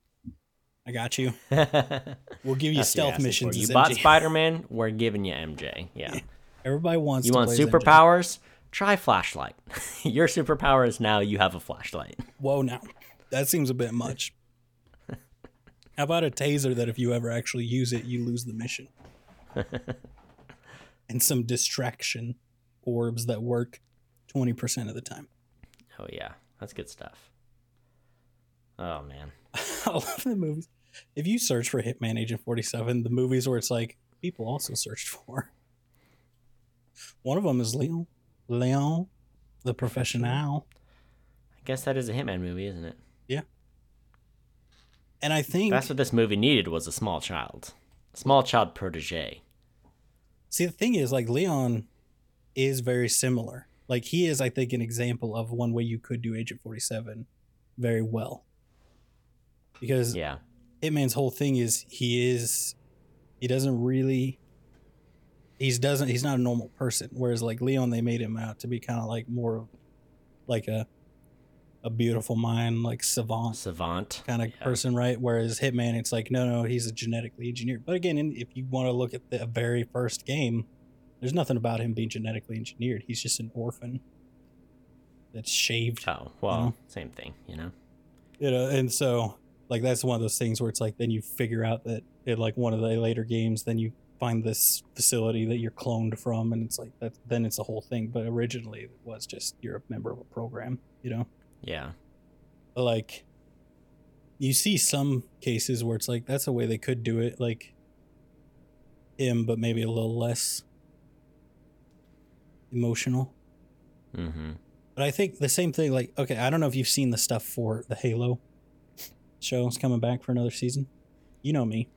I got you. We'll give you That's what you're stealth missions. You as bought Spider Man. We're giving you MJ. Yeah. Everybody wants. You to want play as MJ. superpowers? Try flashlight. Your superpower is now you have a flashlight. Whoa, now that seems a bit much. How about a taser that if you ever actually use it, you lose the mission? and some distraction orbs that work 20% of the time. Oh yeah, that's good stuff. Oh man. I love the movies. If you search for Hitman Agent 47, the movies where it's like people also searched for. One of them is Leon. Leon, the professional. I guess that is a Hitman movie, isn't it? Yeah. And I think That's what this movie needed was a small child. Small child protege. See, the thing is, like Leon is very similar. Like he is, I think, an example of one way you could do Agent Forty Seven very well. Because Yeah. Hitman's whole thing is he is he doesn't really he's doesn't he's not a normal person. Whereas like Leon, they made him out to be kind of like more of like a a beautiful mind, like savant Savant. kind of Yeah. person, right? Whereas Hitman, it's like, no, no, he's a genetically engineered. But again, if you want to look at the very first game, there's nothing about him being genetically engineered. He's just an orphan that's shaved, Oh, well, know? same thing, you know? you know. And so, like, that's one of those things where it's like, then you figure out that in like one of the later games, then you find this facility that you're cloned from, and it's like that. Then it's a whole thing. But originally, it was just you're a member of a program, you know. Yeah. like you see some cases where it's like that's a way they could do it like him but maybe a little less emotional Mm-hmm. but i think the same thing like okay i don't know if you've seen the stuff for the halo show it's coming back for another season you know me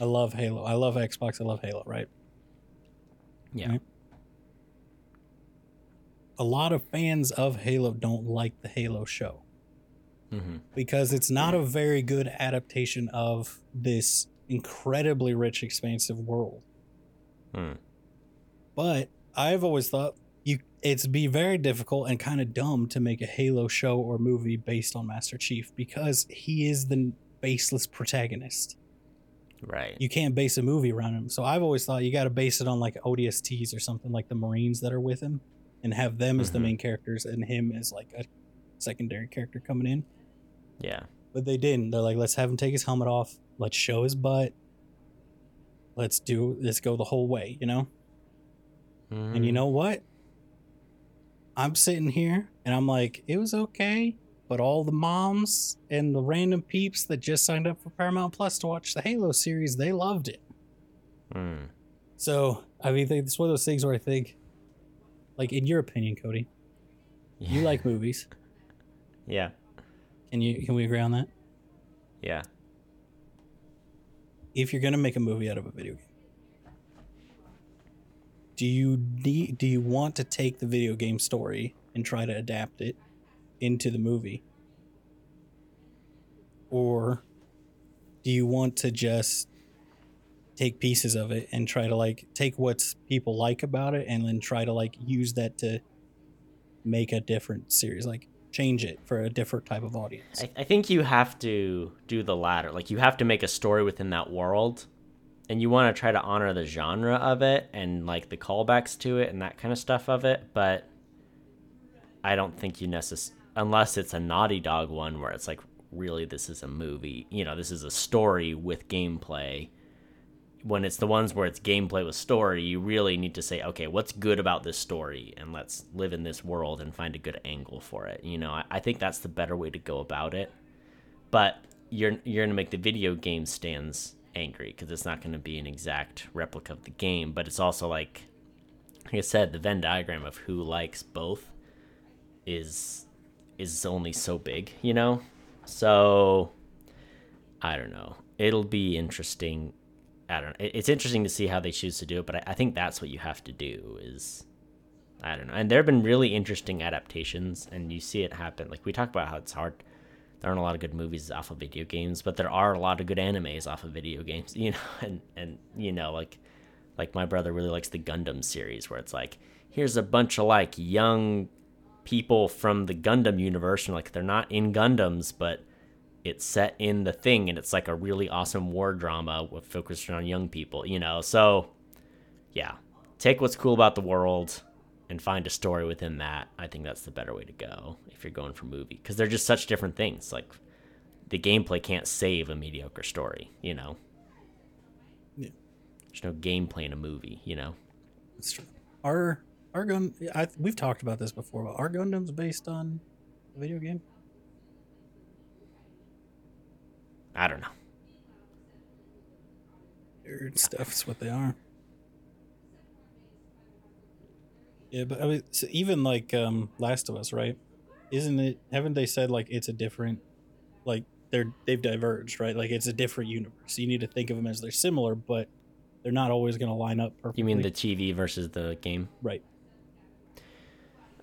i love halo i love xbox i love halo right Yeah. Right. a lot of fans of halo don't like the halo show Mm-hmm. because it's not a very good adaptation of this incredibly rich, expansive world. Hmm. But I've always thought it's be very difficult and kind of dumb to make a Halo show or movie based on Master Chief because he is the baseless protagonist. Right. You can't base a movie around him. So I've always thought you got to base it on like ODSTs or something like the Marines that are with him and have them as the Mhm. main characters and him as like a secondary character coming in. yeah. But they didn't. They're like, let's have him take his helmet off. Let's show his butt. Let's do let's go the whole way, you know? And you Mhm. know what? I'm sitting here and I'm like, it was okay. But all the moms and the random peeps that just signed up for Paramount Plus to watch the Halo series, they loved it. Mm. So I mean, it's one of those things where I think, like, in your opinion, Cody, you like movies. Yeah. Can you can we agree on that? Yeah. if you're gonna make a movie out of a video game, do you de- do you want to take the video game story and try to adapt it into the movie, or do you want to just take pieces of it and try to like take what people like about it and then try to like use that to make a different series, like change it for a different type of audience? I, I think you have to do the latter. Like you have to make a story within that world, and you want to try to honor the genre of it and like the callbacks to it and that kind of stuff of it. But I don't think you necess unless it's a Naughty Dog one where it's like really this is a movie. You know, this is a story with gameplay. When it's the ones where it's gameplay with story, you really need to say, okay, what's good about this story, and let's live in this world and find a good angle for it. You know, I, I think that's the better way to go about it but you're you're gonna make the video game stands angry because it's not gonna be an exact replica of the game. But it's also like, like I said, the Venn diagram of who likes both is is only so big, you know. So I don't know. It'll be interesting. I don't. It, it's interesting to see how they choose to do it, but I, I think that's what you have to do. Is I don't know. And there have been really interesting adaptations, and you see it happen. Like we talk about how it's hard there aren't a lot of good movies off of video games, but there are a lot of good animes off of video games, you know, and and you know, like like my brother really likes the Gundam series where it's like here's a bunch of like young people from the Gundam universe and like they're not in Gundams, but it's set in the thing and it's like a really awesome war drama with focused on young people, you know. So yeah, take what's cool about the world and find a story within that. I think that's the better way to go if you're going for movie because they're just such different things. Like the gameplay can't save a mediocre story. You know. Yeah. There's no gameplay in a movie. You know. It's true. Our our gun. I, we've talked about this before, but our Gundam's based on a video game. I don't know. Weird stuff's what they are. Yeah, but I mean, so even like um Last of Us, right? Isn't it? Haven't they said like it's a different, like they're they've diverged, right? Like it's a different universe. You need to think of them as they're similar, but they're not always going to line up perfectly. You mean the TV versus the game? right?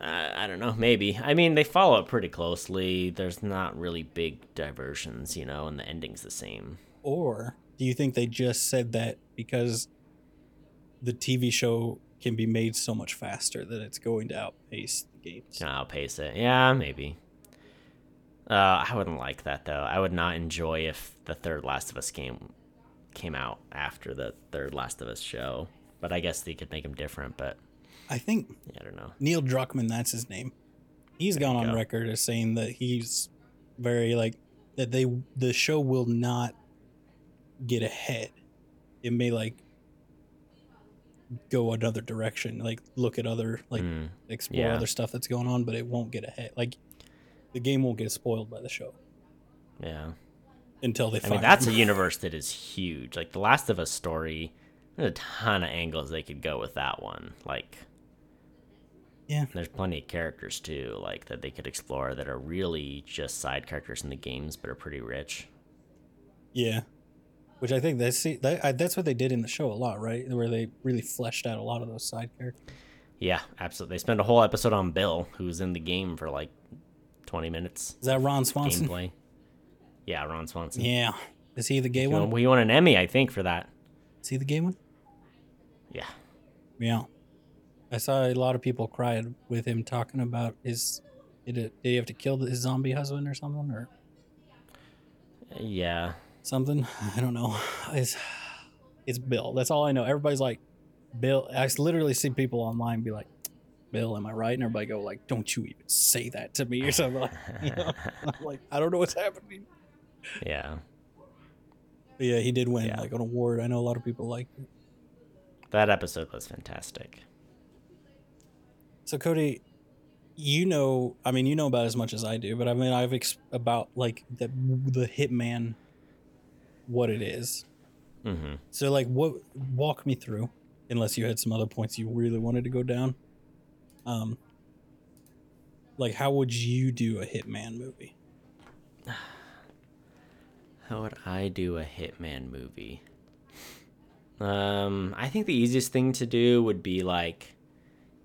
Uh, I don't know. Maybe. I mean, they follow up pretty closely. There's not really big diversions, you know, and the ending's the same. Or do you think they just said that because the TV show can be made so much faster that it's going to outpace the games? Can outpace it? Yeah, maybe. Uh, I wouldn't like that though. I would not enjoy if the third Last of Us game came out after the third Last of Us show. But I guess they could make them different. But I think yeah, I don't know. Neil Druckmann, that's his name. He's gone on go. record as saying that he's very like that they the show will not get ahead. It may like go another direction, like look at other like Mm, explore yeah. other stuff that's going on, but it won't get ahead. Like the game won't get spoiled by the show yeah. until they I find mean, that's a universe that is huge. Like the Last of Us story, there's a ton of angles they could go with that one. Like, Yeah. there's plenty of characters too, like that they could explore that are really just side characters in the games, but are pretty rich. Yeah, which I think that's that, I, that's what they did in the show a lot, right? Where they really fleshed out a lot of those side characters. Yeah, absolutely. They spend a whole episode on Bill, who's in the game for like 20 minutes. Is that Ron Swanson? Gameplay. Yeah, Ron Swanson. Yeah, is he the gay He one? won, he won an Emmy, I think, for that. Is he the gay one? Yeah. Yeah, I saw a lot of people cried with him talking about his. Did, it, did he have to kill his zombie husband or something or Yeah. Something? I don't know. It's it's Bill. That's all I know. Everybody's like Bill. I literally see people online be like, "Bill, am I right?" And everybody go like, "Don't you even say that to me" or something like. You know? I'm like, I don't know what's happening. yeah. But yeah, he did win Yeah. like an award. I know a lot of people liked it. That episode was fantastic. So Cody, you know, I mean, you know about as much as I do, but I mean, I've ex- about like the the Hitman, what it is. hmm So like, what walk me through, unless you had some other points you really wanted to go down. Um, like, how would you do a Hitman movie? How would I do a Hitman movie? Um, I think the easiest thing to do would be like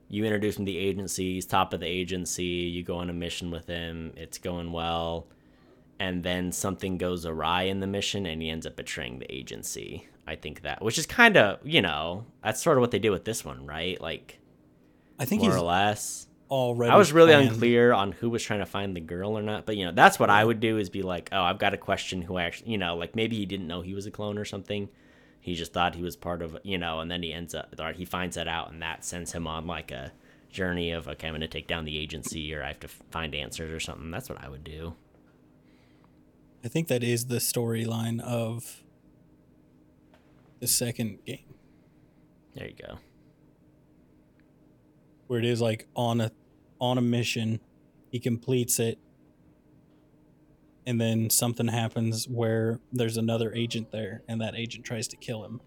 you introduce him to the agency, he's top of the agency, you go on a mission with him, it's going well, and then something goes awry in the mission and he ends up betraying the agency. I think that, which is kind of, you know, that's sort of what they did with this one, right? Like, I think more he's or less. already. I was really planned. unclear on who was trying to find the girl or not, but you know, that's what I would do is be like, oh, I've got to question who I actually, you know, like maybe he didn't know he was a clone or something. He just thought he was part of, you know, and then he ends up, or he finds that out, and that sends him on like a journey of, okay, I'm going to take down the agency, or I have to find answers or something. That's what I would do. I think that is the storyline of the second game. There you go. where it is like on a on a mission he completes it and then something happens where there's another agent there and that agent tries to kill him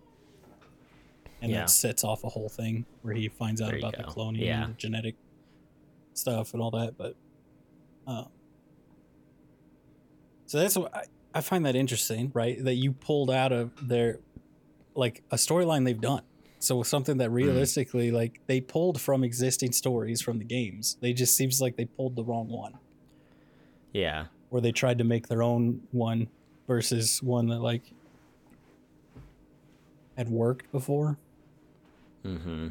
and Yeah. that sets off a whole thing where he finds out about the go. cloning Yeah. and the genetic stuff and all that but uh, so that's what I, I find that interesting right? That you pulled out of their like a storyline they've done. So something that realistically like they pulled from existing stories from the games. They just seems like they pulled the wrong one. Yeah. or they tried to make their own one versus one that like had worked before. Mm-hmm.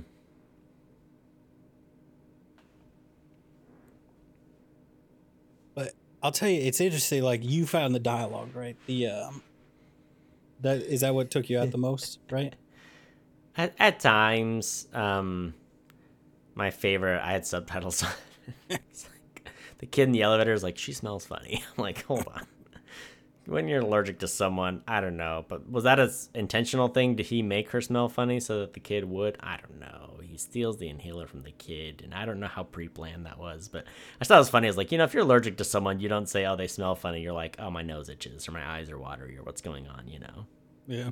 I'll tell you it's interesting like you found the dialogue right the um that is that what took you out the most right At, at times, um, my favorite, I had subtitles like, the kid in the elevator is like, she smells funny. I'm like, hold on. When you're allergic to someone, I don't know. But was that an intentional thing? Did he make her smell funny so that the kid would? I don't know. He steals the inhaler from the kid, and I don't know how pre-planned that was. But I thought it was funny. It's like you know, if you're allergic to someone, you don't say, "Oh, they smell funny." You're like, "Oh, my nose itches," or "My eyes are watery," or "What's going on?" You know. Yeah,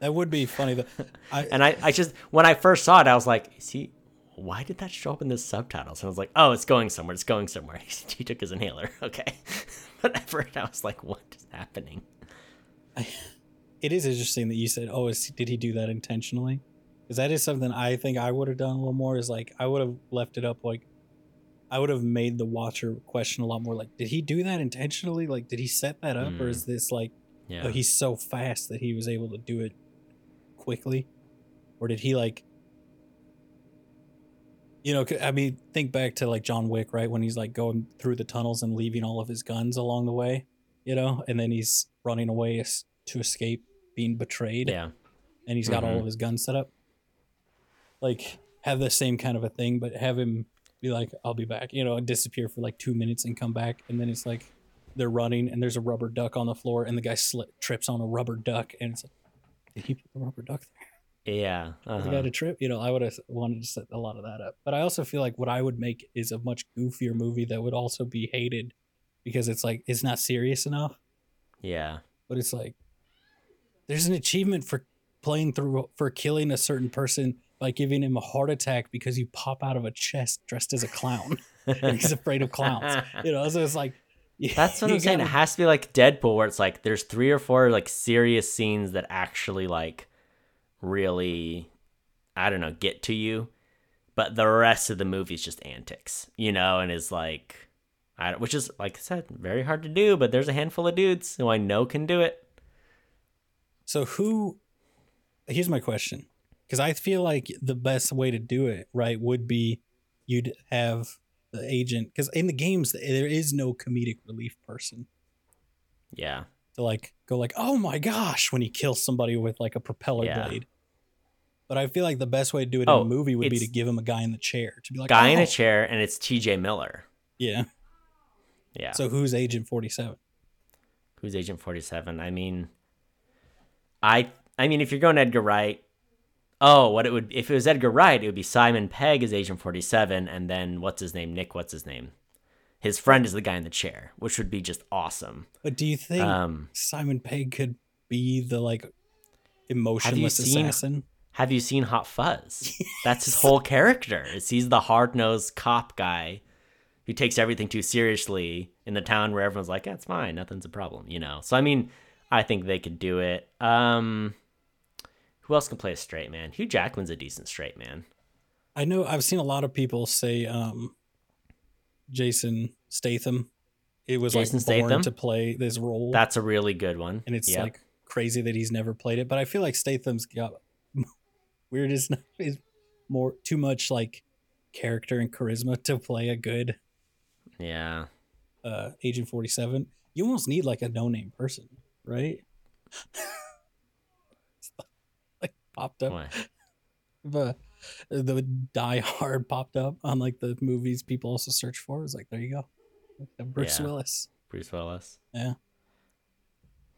that would be funny. Though. I, and I, I just when I first saw it, I was like, "Is he?" Why did that show up in the subtitles? And I was like, "Oh, it's going somewhere. It's going somewhere." he took his inhaler. Okay. whatever. And I was like, what is happening? I, it is interesting that you said, oh, is, did he do that intentionally? Because that is something I think I would have done a little more. Is like I would have left it up like I would have made the watcher question a lot more. Like, did he do that intentionally? Like, did he set that up, mm. or is this like, yeah. oh, he's so fast that he was able to do it quickly, or did he like you know, I mean, think back to like John Wick, right? When he's like going through the tunnels and leaving all of his guns along the way, you know, and then he's running away to escape being betrayed. Yeah. And he's got mm-hmm. all of his guns set up. Like, have the same kind of a thing, but have him be like, I'll be back, you know, and disappear for like two minutes and come back. And then it's like they're running and there's a rubber duck on the floor and the guy slip, trips on a rubber duck and it's like, did he put the rubber duck there? Yeah. Uh-huh. A trip. You know, I would have wanted to set a lot of that up. But I also feel like what I would make is a much goofier movie that would also be hated because it's like it's not serious enough. Yeah. But it's like there's an achievement for playing through for killing a certain person by giving him a heart attack because you pop out of a chest dressed as a clown. he's afraid of clowns. You know, so it's like that's what I'm saying. It has to be like Deadpool, where it's like there's three or four like serious scenes that actually like really, I don't know, get to you. But the rest of the movie is just antics, you know, and is like, I, which is like I said, very hard to do. But there's a handful of dudes who I know can do it. So who? Here's my question, because I feel like the best way to do it, right, would be you'd have the agent, because in the games there is no comedic relief person. Yeah to like go like, oh my gosh, when he kills somebody with like a propeller yeah. blade. But I feel like the best way to do it oh, in a movie would be to give him a guy in the chair to be like, guy oh. in a oh. chair, and it's T.J. Miller. Yeah. Yeah. So who's Agent Forty Seven? Who's Agent Forty Seven? I mean, I I mean, if you're going Edgar Wright, oh, what it would if it was Edgar Wright, it would be Simon Pegg as Agent Forty Seven, and then what's his name? Nick, what's his name? His friend is the guy in the chair, which would be just awesome. But do you think um, Simon Pegg could be the like emotionless have seen, assassin? Have you seen Hot Fuzz? Yes. That's his whole character. Is he's the hard nosed cop guy who takes everything too seriously in the town where everyone's like, "That's fine, nothing's a problem," you know. So I mean, I think they could do it. Um, who else can play a straight man? Hugh Jackman's a decent straight man. I know I've seen a lot of people say um, Jason Statham. It was Jason like born Statham? to play this role. That's a really good one. And it's yep. like crazy that he's never played it. But I feel like Statham's got weird is is more too much like character and charisma to play a good yeah uh agent 47 you almost need like a no-name person right like popped up but the Die Hard popped up on like the movies people also search for. It's like there you go, Bruce yeah. Willis. Bruce Willis. Yeah.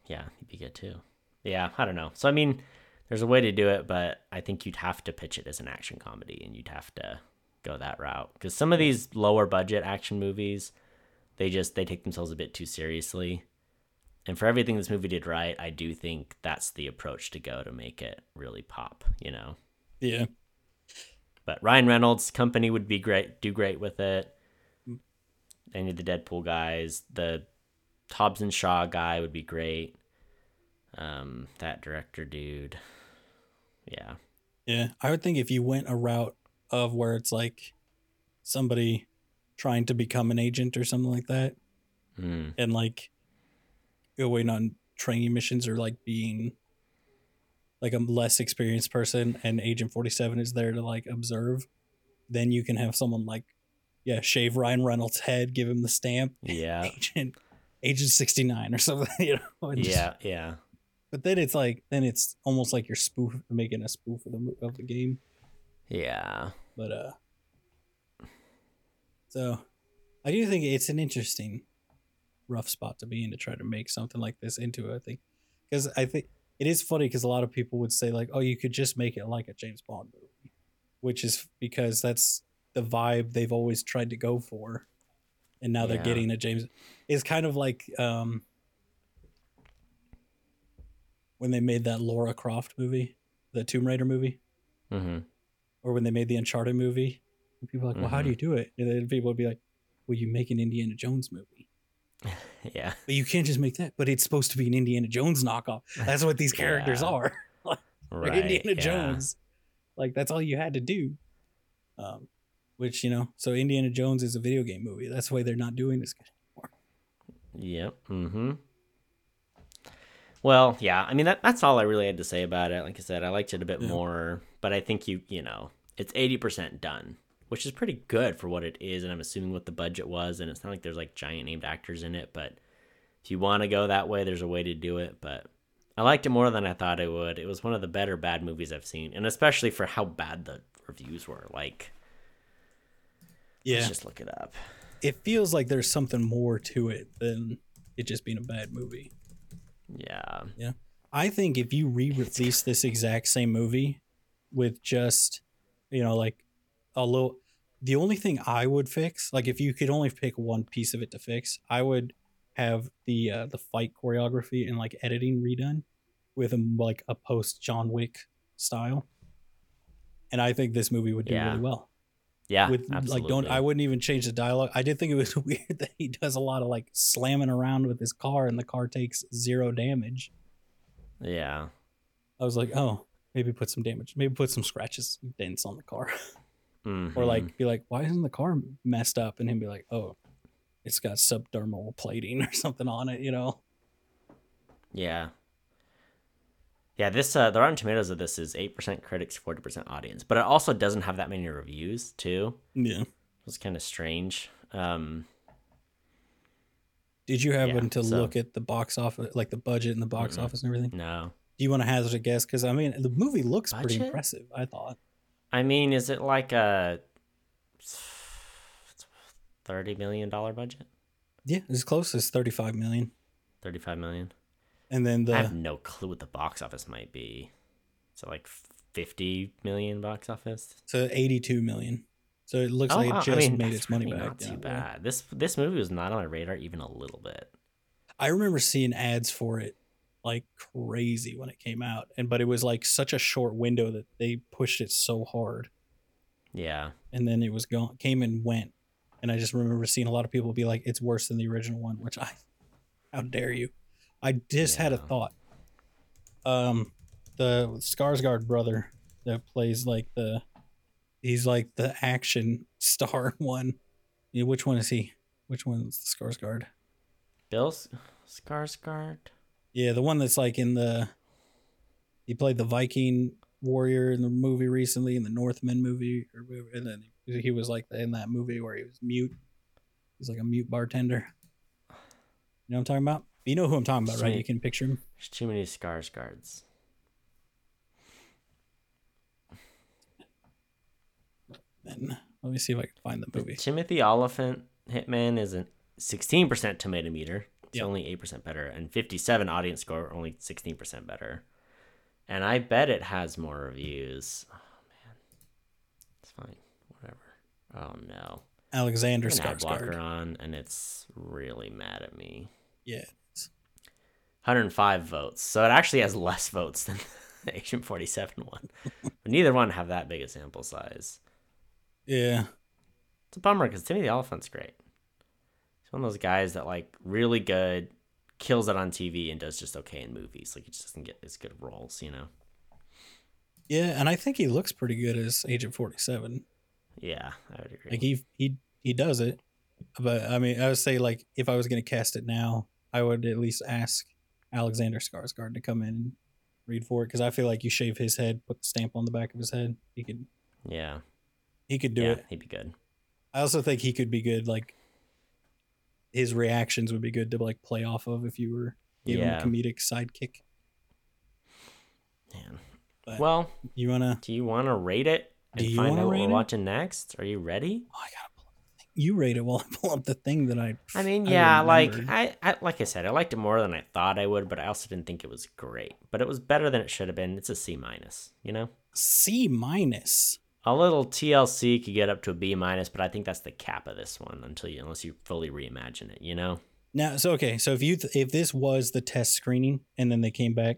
Yeah, he'd be good too. Yeah, I don't know. So I mean, there's a way to do it, but I think you'd have to pitch it as an action comedy, and you'd have to go that route because some of these lower budget action movies, they just they take themselves a bit too seriously. And for everything this movie did right, I do think that's the approach to go to make it really pop. You know. Yeah. But Ryan Reynolds' company would be great, do great with it. Any of the Deadpool guys, the Hobbs and Shaw guy would be great. Um, that director dude, yeah, yeah. I would think if you went a route of where it's like somebody trying to become an agent or something like that, mm. and like going on training missions or like being like a less experienced person and Agent 47 is there to like observe, then you can have someone like, yeah, shave Ryan Reynolds' head, give him the stamp. Yeah. Agent, Agent 69 or something, you know? yeah, just, yeah. But then it's like, then it's almost like you're spoof, making a spoof of the, of the game. Yeah. But, uh, so I do think it's an interesting rough spot to be in to try to make something like this into it. I think because I think it is funny because a lot of people would say like, oh, you could just make it like a James Bond movie, which is because that's the vibe they've always tried to go for, and now they're getting a James. It's kind of like um when they made that Laura Croft movie, the Tomb Raider movie hmm or when they made the Uncharted movie. And people are like, well, how do Mhm. you do it? And then people would be like, well, you make an Indiana Jones movie. Yeah. But you can't just make that. But it's supposed to be an Indiana Jones knockoff. That's what these characters Yeah. are. They're Right. Indiana yeah. Jones. Like, that's all you had to do. Um, which, you know, so Indiana Jones is a video game movie. That's why they're not doing this. anymore. Yep. Mm-hmm. Well, yeah. I mean, that, that's all I really had to say about it. Like I said, I liked it a bit Yeah. more, but I think you, you know, it's eighty percent done, which is pretty good for what it is. And I'm assuming what the budget was, and it's not like there's like giant named actors in it. But if you want to go that way, there's a way to do it. But I liked it more than I thought I would. It was one of the better bad movies I've seen, and especially for how bad the reviews were. Like, Yeah. let's just look it up. It feels like there's something more to it than it just being a bad movie. Yeah. Yeah. I think if you re-release this exact same movie with just, you know, like a little, the only thing I would fix, like if you could only pick one piece of it to fix, I would have the uh, the fight choreography and like editing redone with a like a post John Wick style, and I think this movie would do Yeah. really well. Yeah. with like don't I wouldn't even change the dialogue. I did think it was weird that he does a lot of like slamming around with his car and the car takes zero damage. Yeah. I was like, oh, maybe put some damage, maybe put some scratches, dents on the car, or Mhm. like be like, why isn't the car messed up? And him be like, oh, it's got subdermal plating or something on it, you know? Yeah. Yeah, this uh the Rotten Tomatoes of this is eight percent critics, forty percent audience. But it also doesn't have that many reviews too. Yeah. It's kind of strange. Um Did you happen Yeah, to so- look at the box office, like the budget and the box Mm-mm. office and everything? no. Do you want to hazard a guess? Because I mean, the movie looks pretty impressive. I thought. I mean, is it like a thirty million dollar budget? Yeah, as close as thirty-five million. Thirty five million? And then the I have no clue what the box office might be. So like fifty million box office? So 82 million. So it looks Oh, like it oh, I just mean, made its money really back. Not too bad. This this movie was not on my radar even a little bit. I remember seeing ads for it like crazy when it came out. And but it was like such a short window that they pushed it so hard. Yeah. And then it was gone came and went. And I just remember seeing a lot of people be like, it's worse than the original one, which I how dare you. I just had a thought. Um the Skarsgård brother that plays like the he's like the action star one. Yeah, which one is he? Which one's the Skarsgård? Bill Skarsgård. Yeah, the one that's like in the he played the Viking warrior in the movie recently, in the Northman movie, or, and then he was like in that movie where he was mute. He's like a mute bartender. You know what I'm talking about? You know who I'm talking about, right? You can picture him. There's too many Skarsgårds. And let me see if I can find the The movie. Timothy Olyphant Hitman is a 16% tomato meter. It's Yep. only 8% better. And 57 audience score, only 16% better. And I bet it has more reviews. Oh, man. It's fine. Whatever. Oh, no. Alexander An ad blocker Skarsgård. on, and it's really mad at me. Yeah. 105 votes. So it actually has less votes than the Agent 47 one. but neither one have that big a sample size. Yeah. It's a bummer because Timothy Olyphant's great. One of those guys that like really good, kills it on TV and does just okay in movies. Like he just doesn't get as good roles, you know. Yeah, and I think he looks pretty good as Agent 47. Yeah, I would agree. Like he he he does it. But I mean, I would say like if I was going to cast it now, I would at least ask Alexander Skarsgård to come in and read for it because I feel like you shave his head, put the stamp on the back of his head, he could yeah, he could do yeah, it. he'd be good. I also think he could be good. Like his reactions would be good to like play off of if you were giving Yeah. him a comedic sidekick. Man. But- Well, You wanna? do you want to rate it and Do you find wanna out what we're it? watching next? Are you ready? Oh, I gotta pull up the thing you rate it while I pull up the thing that I. I mean, I yeah, like. I, I like I said, I liked it more than I thought I would, but I also didn't think it was great. But it was better than it should have been. It's a C minus, you know. C minus. A little TLC could get up to a B minus, but I think that's the cap of this one until you unless you fully reimagine it, you know. Now, so okay, so if you th- if this was the test screening and then they came back,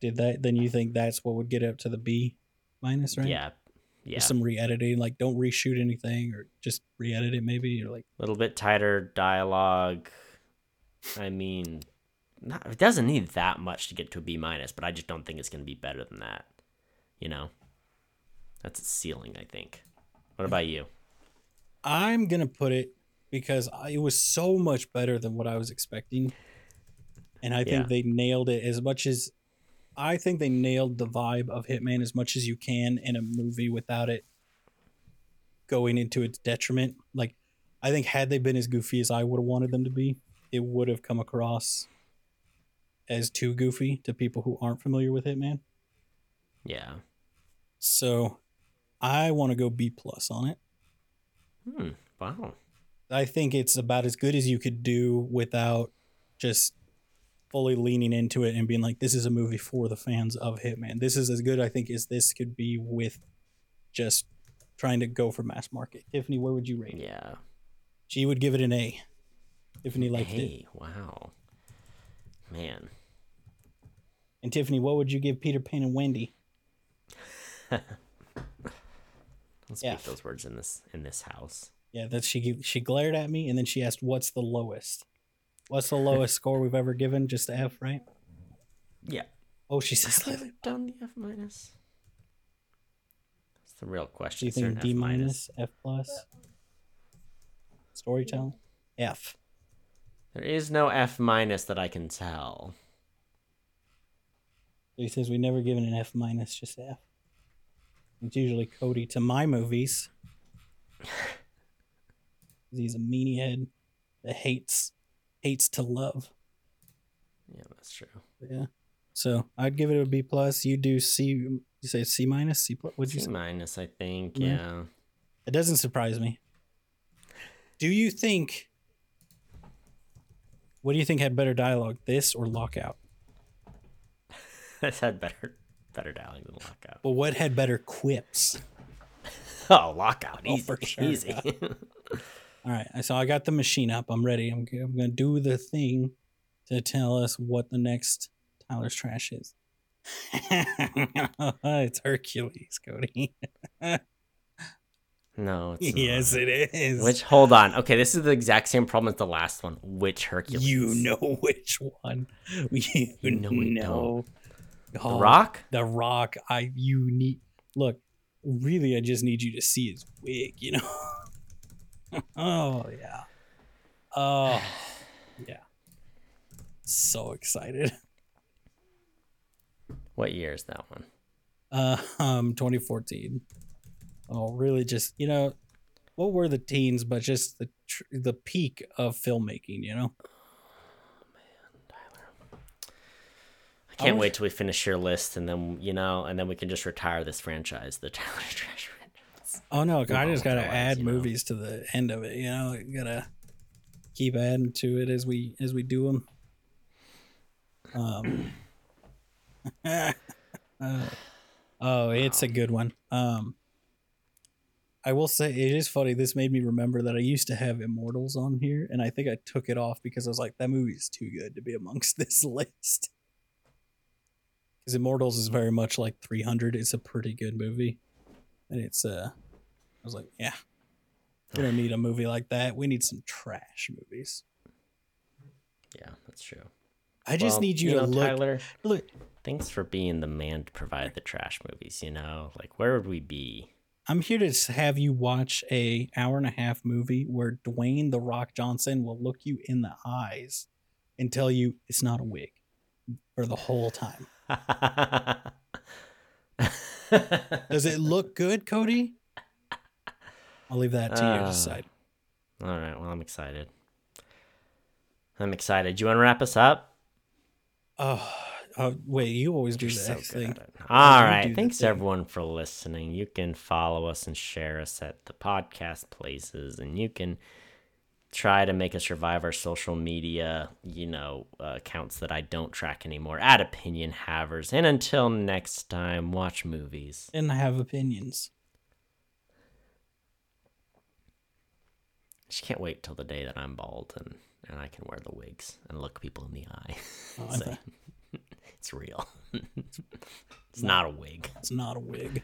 did that? Then you think that's what would get up to the B minus, right? Yeah, yeah, Just some re-editing, like don't reshoot anything, or just re-edit it maybe, or like a little bit tighter dialogue. I mean, not, it doesn't need that much to get to a B minus, but I just don't think it's going to be better than that. You know, that's its ceiling. I think. What about you? I'm gonna put it because I, it was so much better than what I was expecting, and I think Yeah. they nailed it as much as I think they nailed the vibe of Hitman as much as you can in a movie without it going into its detriment. Like, I think had they been as goofy as I would have wanted them to be, it would have come across as too goofy to people who aren't familiar with Hitman. Yeah. So, I want to go B plus on it. Hmm. Wow. I think it's about as good as you could do without just fully leaning into it and being like, this is a movie for the fans of Hitman. This is as good, I think, as this could be with just trying to go for mass market. Tiffany, where would you rate it? Yeah. She would give it an A. Tiffany liked it. Hey. Wow. Man. And Tiffany, what would you give Peter Pan and Wendy? Don't speak F. those words in this in this house. Yeah, that she she glared at me and then she asked, "What's the lowest? What's the lowest score we've ever given? Just F, right?" Yeah. Oh, she says slightly. done the F minus? That's the real question. Do you think D F minus, F plus? Storytelling? F. There is no F minus that I can tell. He says we never given an F minus, just F. It's usually Cody to my movies. He's a meanie head that hates hates to love. Yeah, that's true. Yeah. So I'd give it a B plus. You do C. You say C minus, C plus. What'd you C say? minus, I think. Yeah. Yeah. It doesn't surprise me. Do you think? What do you think had better dialogue, this or Lockout? That's had better better dialogue than lockout. But what had better quips? Oh, lockout. Oh, Easy. for sure, Easy. All right, so I got the machine up. I'm ready. I'm, I'm gonna do the thing to tell us what the next Tyler's trash is. it's Hercules, Cody. no, it's yes, it is. Which hold on. Okay, this is the exact same problem as the last one. Which Hercules? you know which one? You, You know we know. The Oh, Rock? The Rock. I you need look. Really, I just need you to see his wig. You know. oh yeah. Oh yeah. So excited. What year is that one? Uh, um, 2014. Oh, really? Just you know, what were the teens? But just the tr- the peak of filmmaking. You know. I can't was- wait till we finish your list and then you know, and then we can just retire this franchise, the Tyler Trash franchise. Oh no, I just gotta add you know. movies to the end of it. You know, gotta keep adding to it as we as we do them. Um. uh, oh, it's a good one. Um. I will say it is funny. This made me remember that I used to have Immortals on here, and I think I took it off because I was like, that movie is too good to be amongst this list. Because Immortals is very much like 300. It's a pretty good movie, and it's uh, I was like, yeah, we don't need a movie like that. We need some trash movies. Yeah, that's true. I just Well, need you, to know, look. Tyler. Look, Thanks for being the man to provide the trash movies. You know, like where would we be? I'm here to have you watch a hour and a half movie where Dwayne the Rock Johnson will look you in the eyes and tell you it's not a wig for the whole time. Does it look good, Cody? I'll leave that to you to Uh, decide. All right. Well, I'm excited. I'm excited. Do you want to wrap us up? Oh, Oh wait, you always do You're the so thing. at. All you right. Thanks everyone for listening. You can follow us and share us at the podcast places, and you can try to make us revive our social media, you know, uh, accounts that I don't track anymore at Opinion Havers. And until next time, watch movies. And I have opinions. I just can't wait till the day that I'm bald and, and I can wear the wigs and look people in the eye. Oh, say, it's real. it's not a wig. It's not a wig.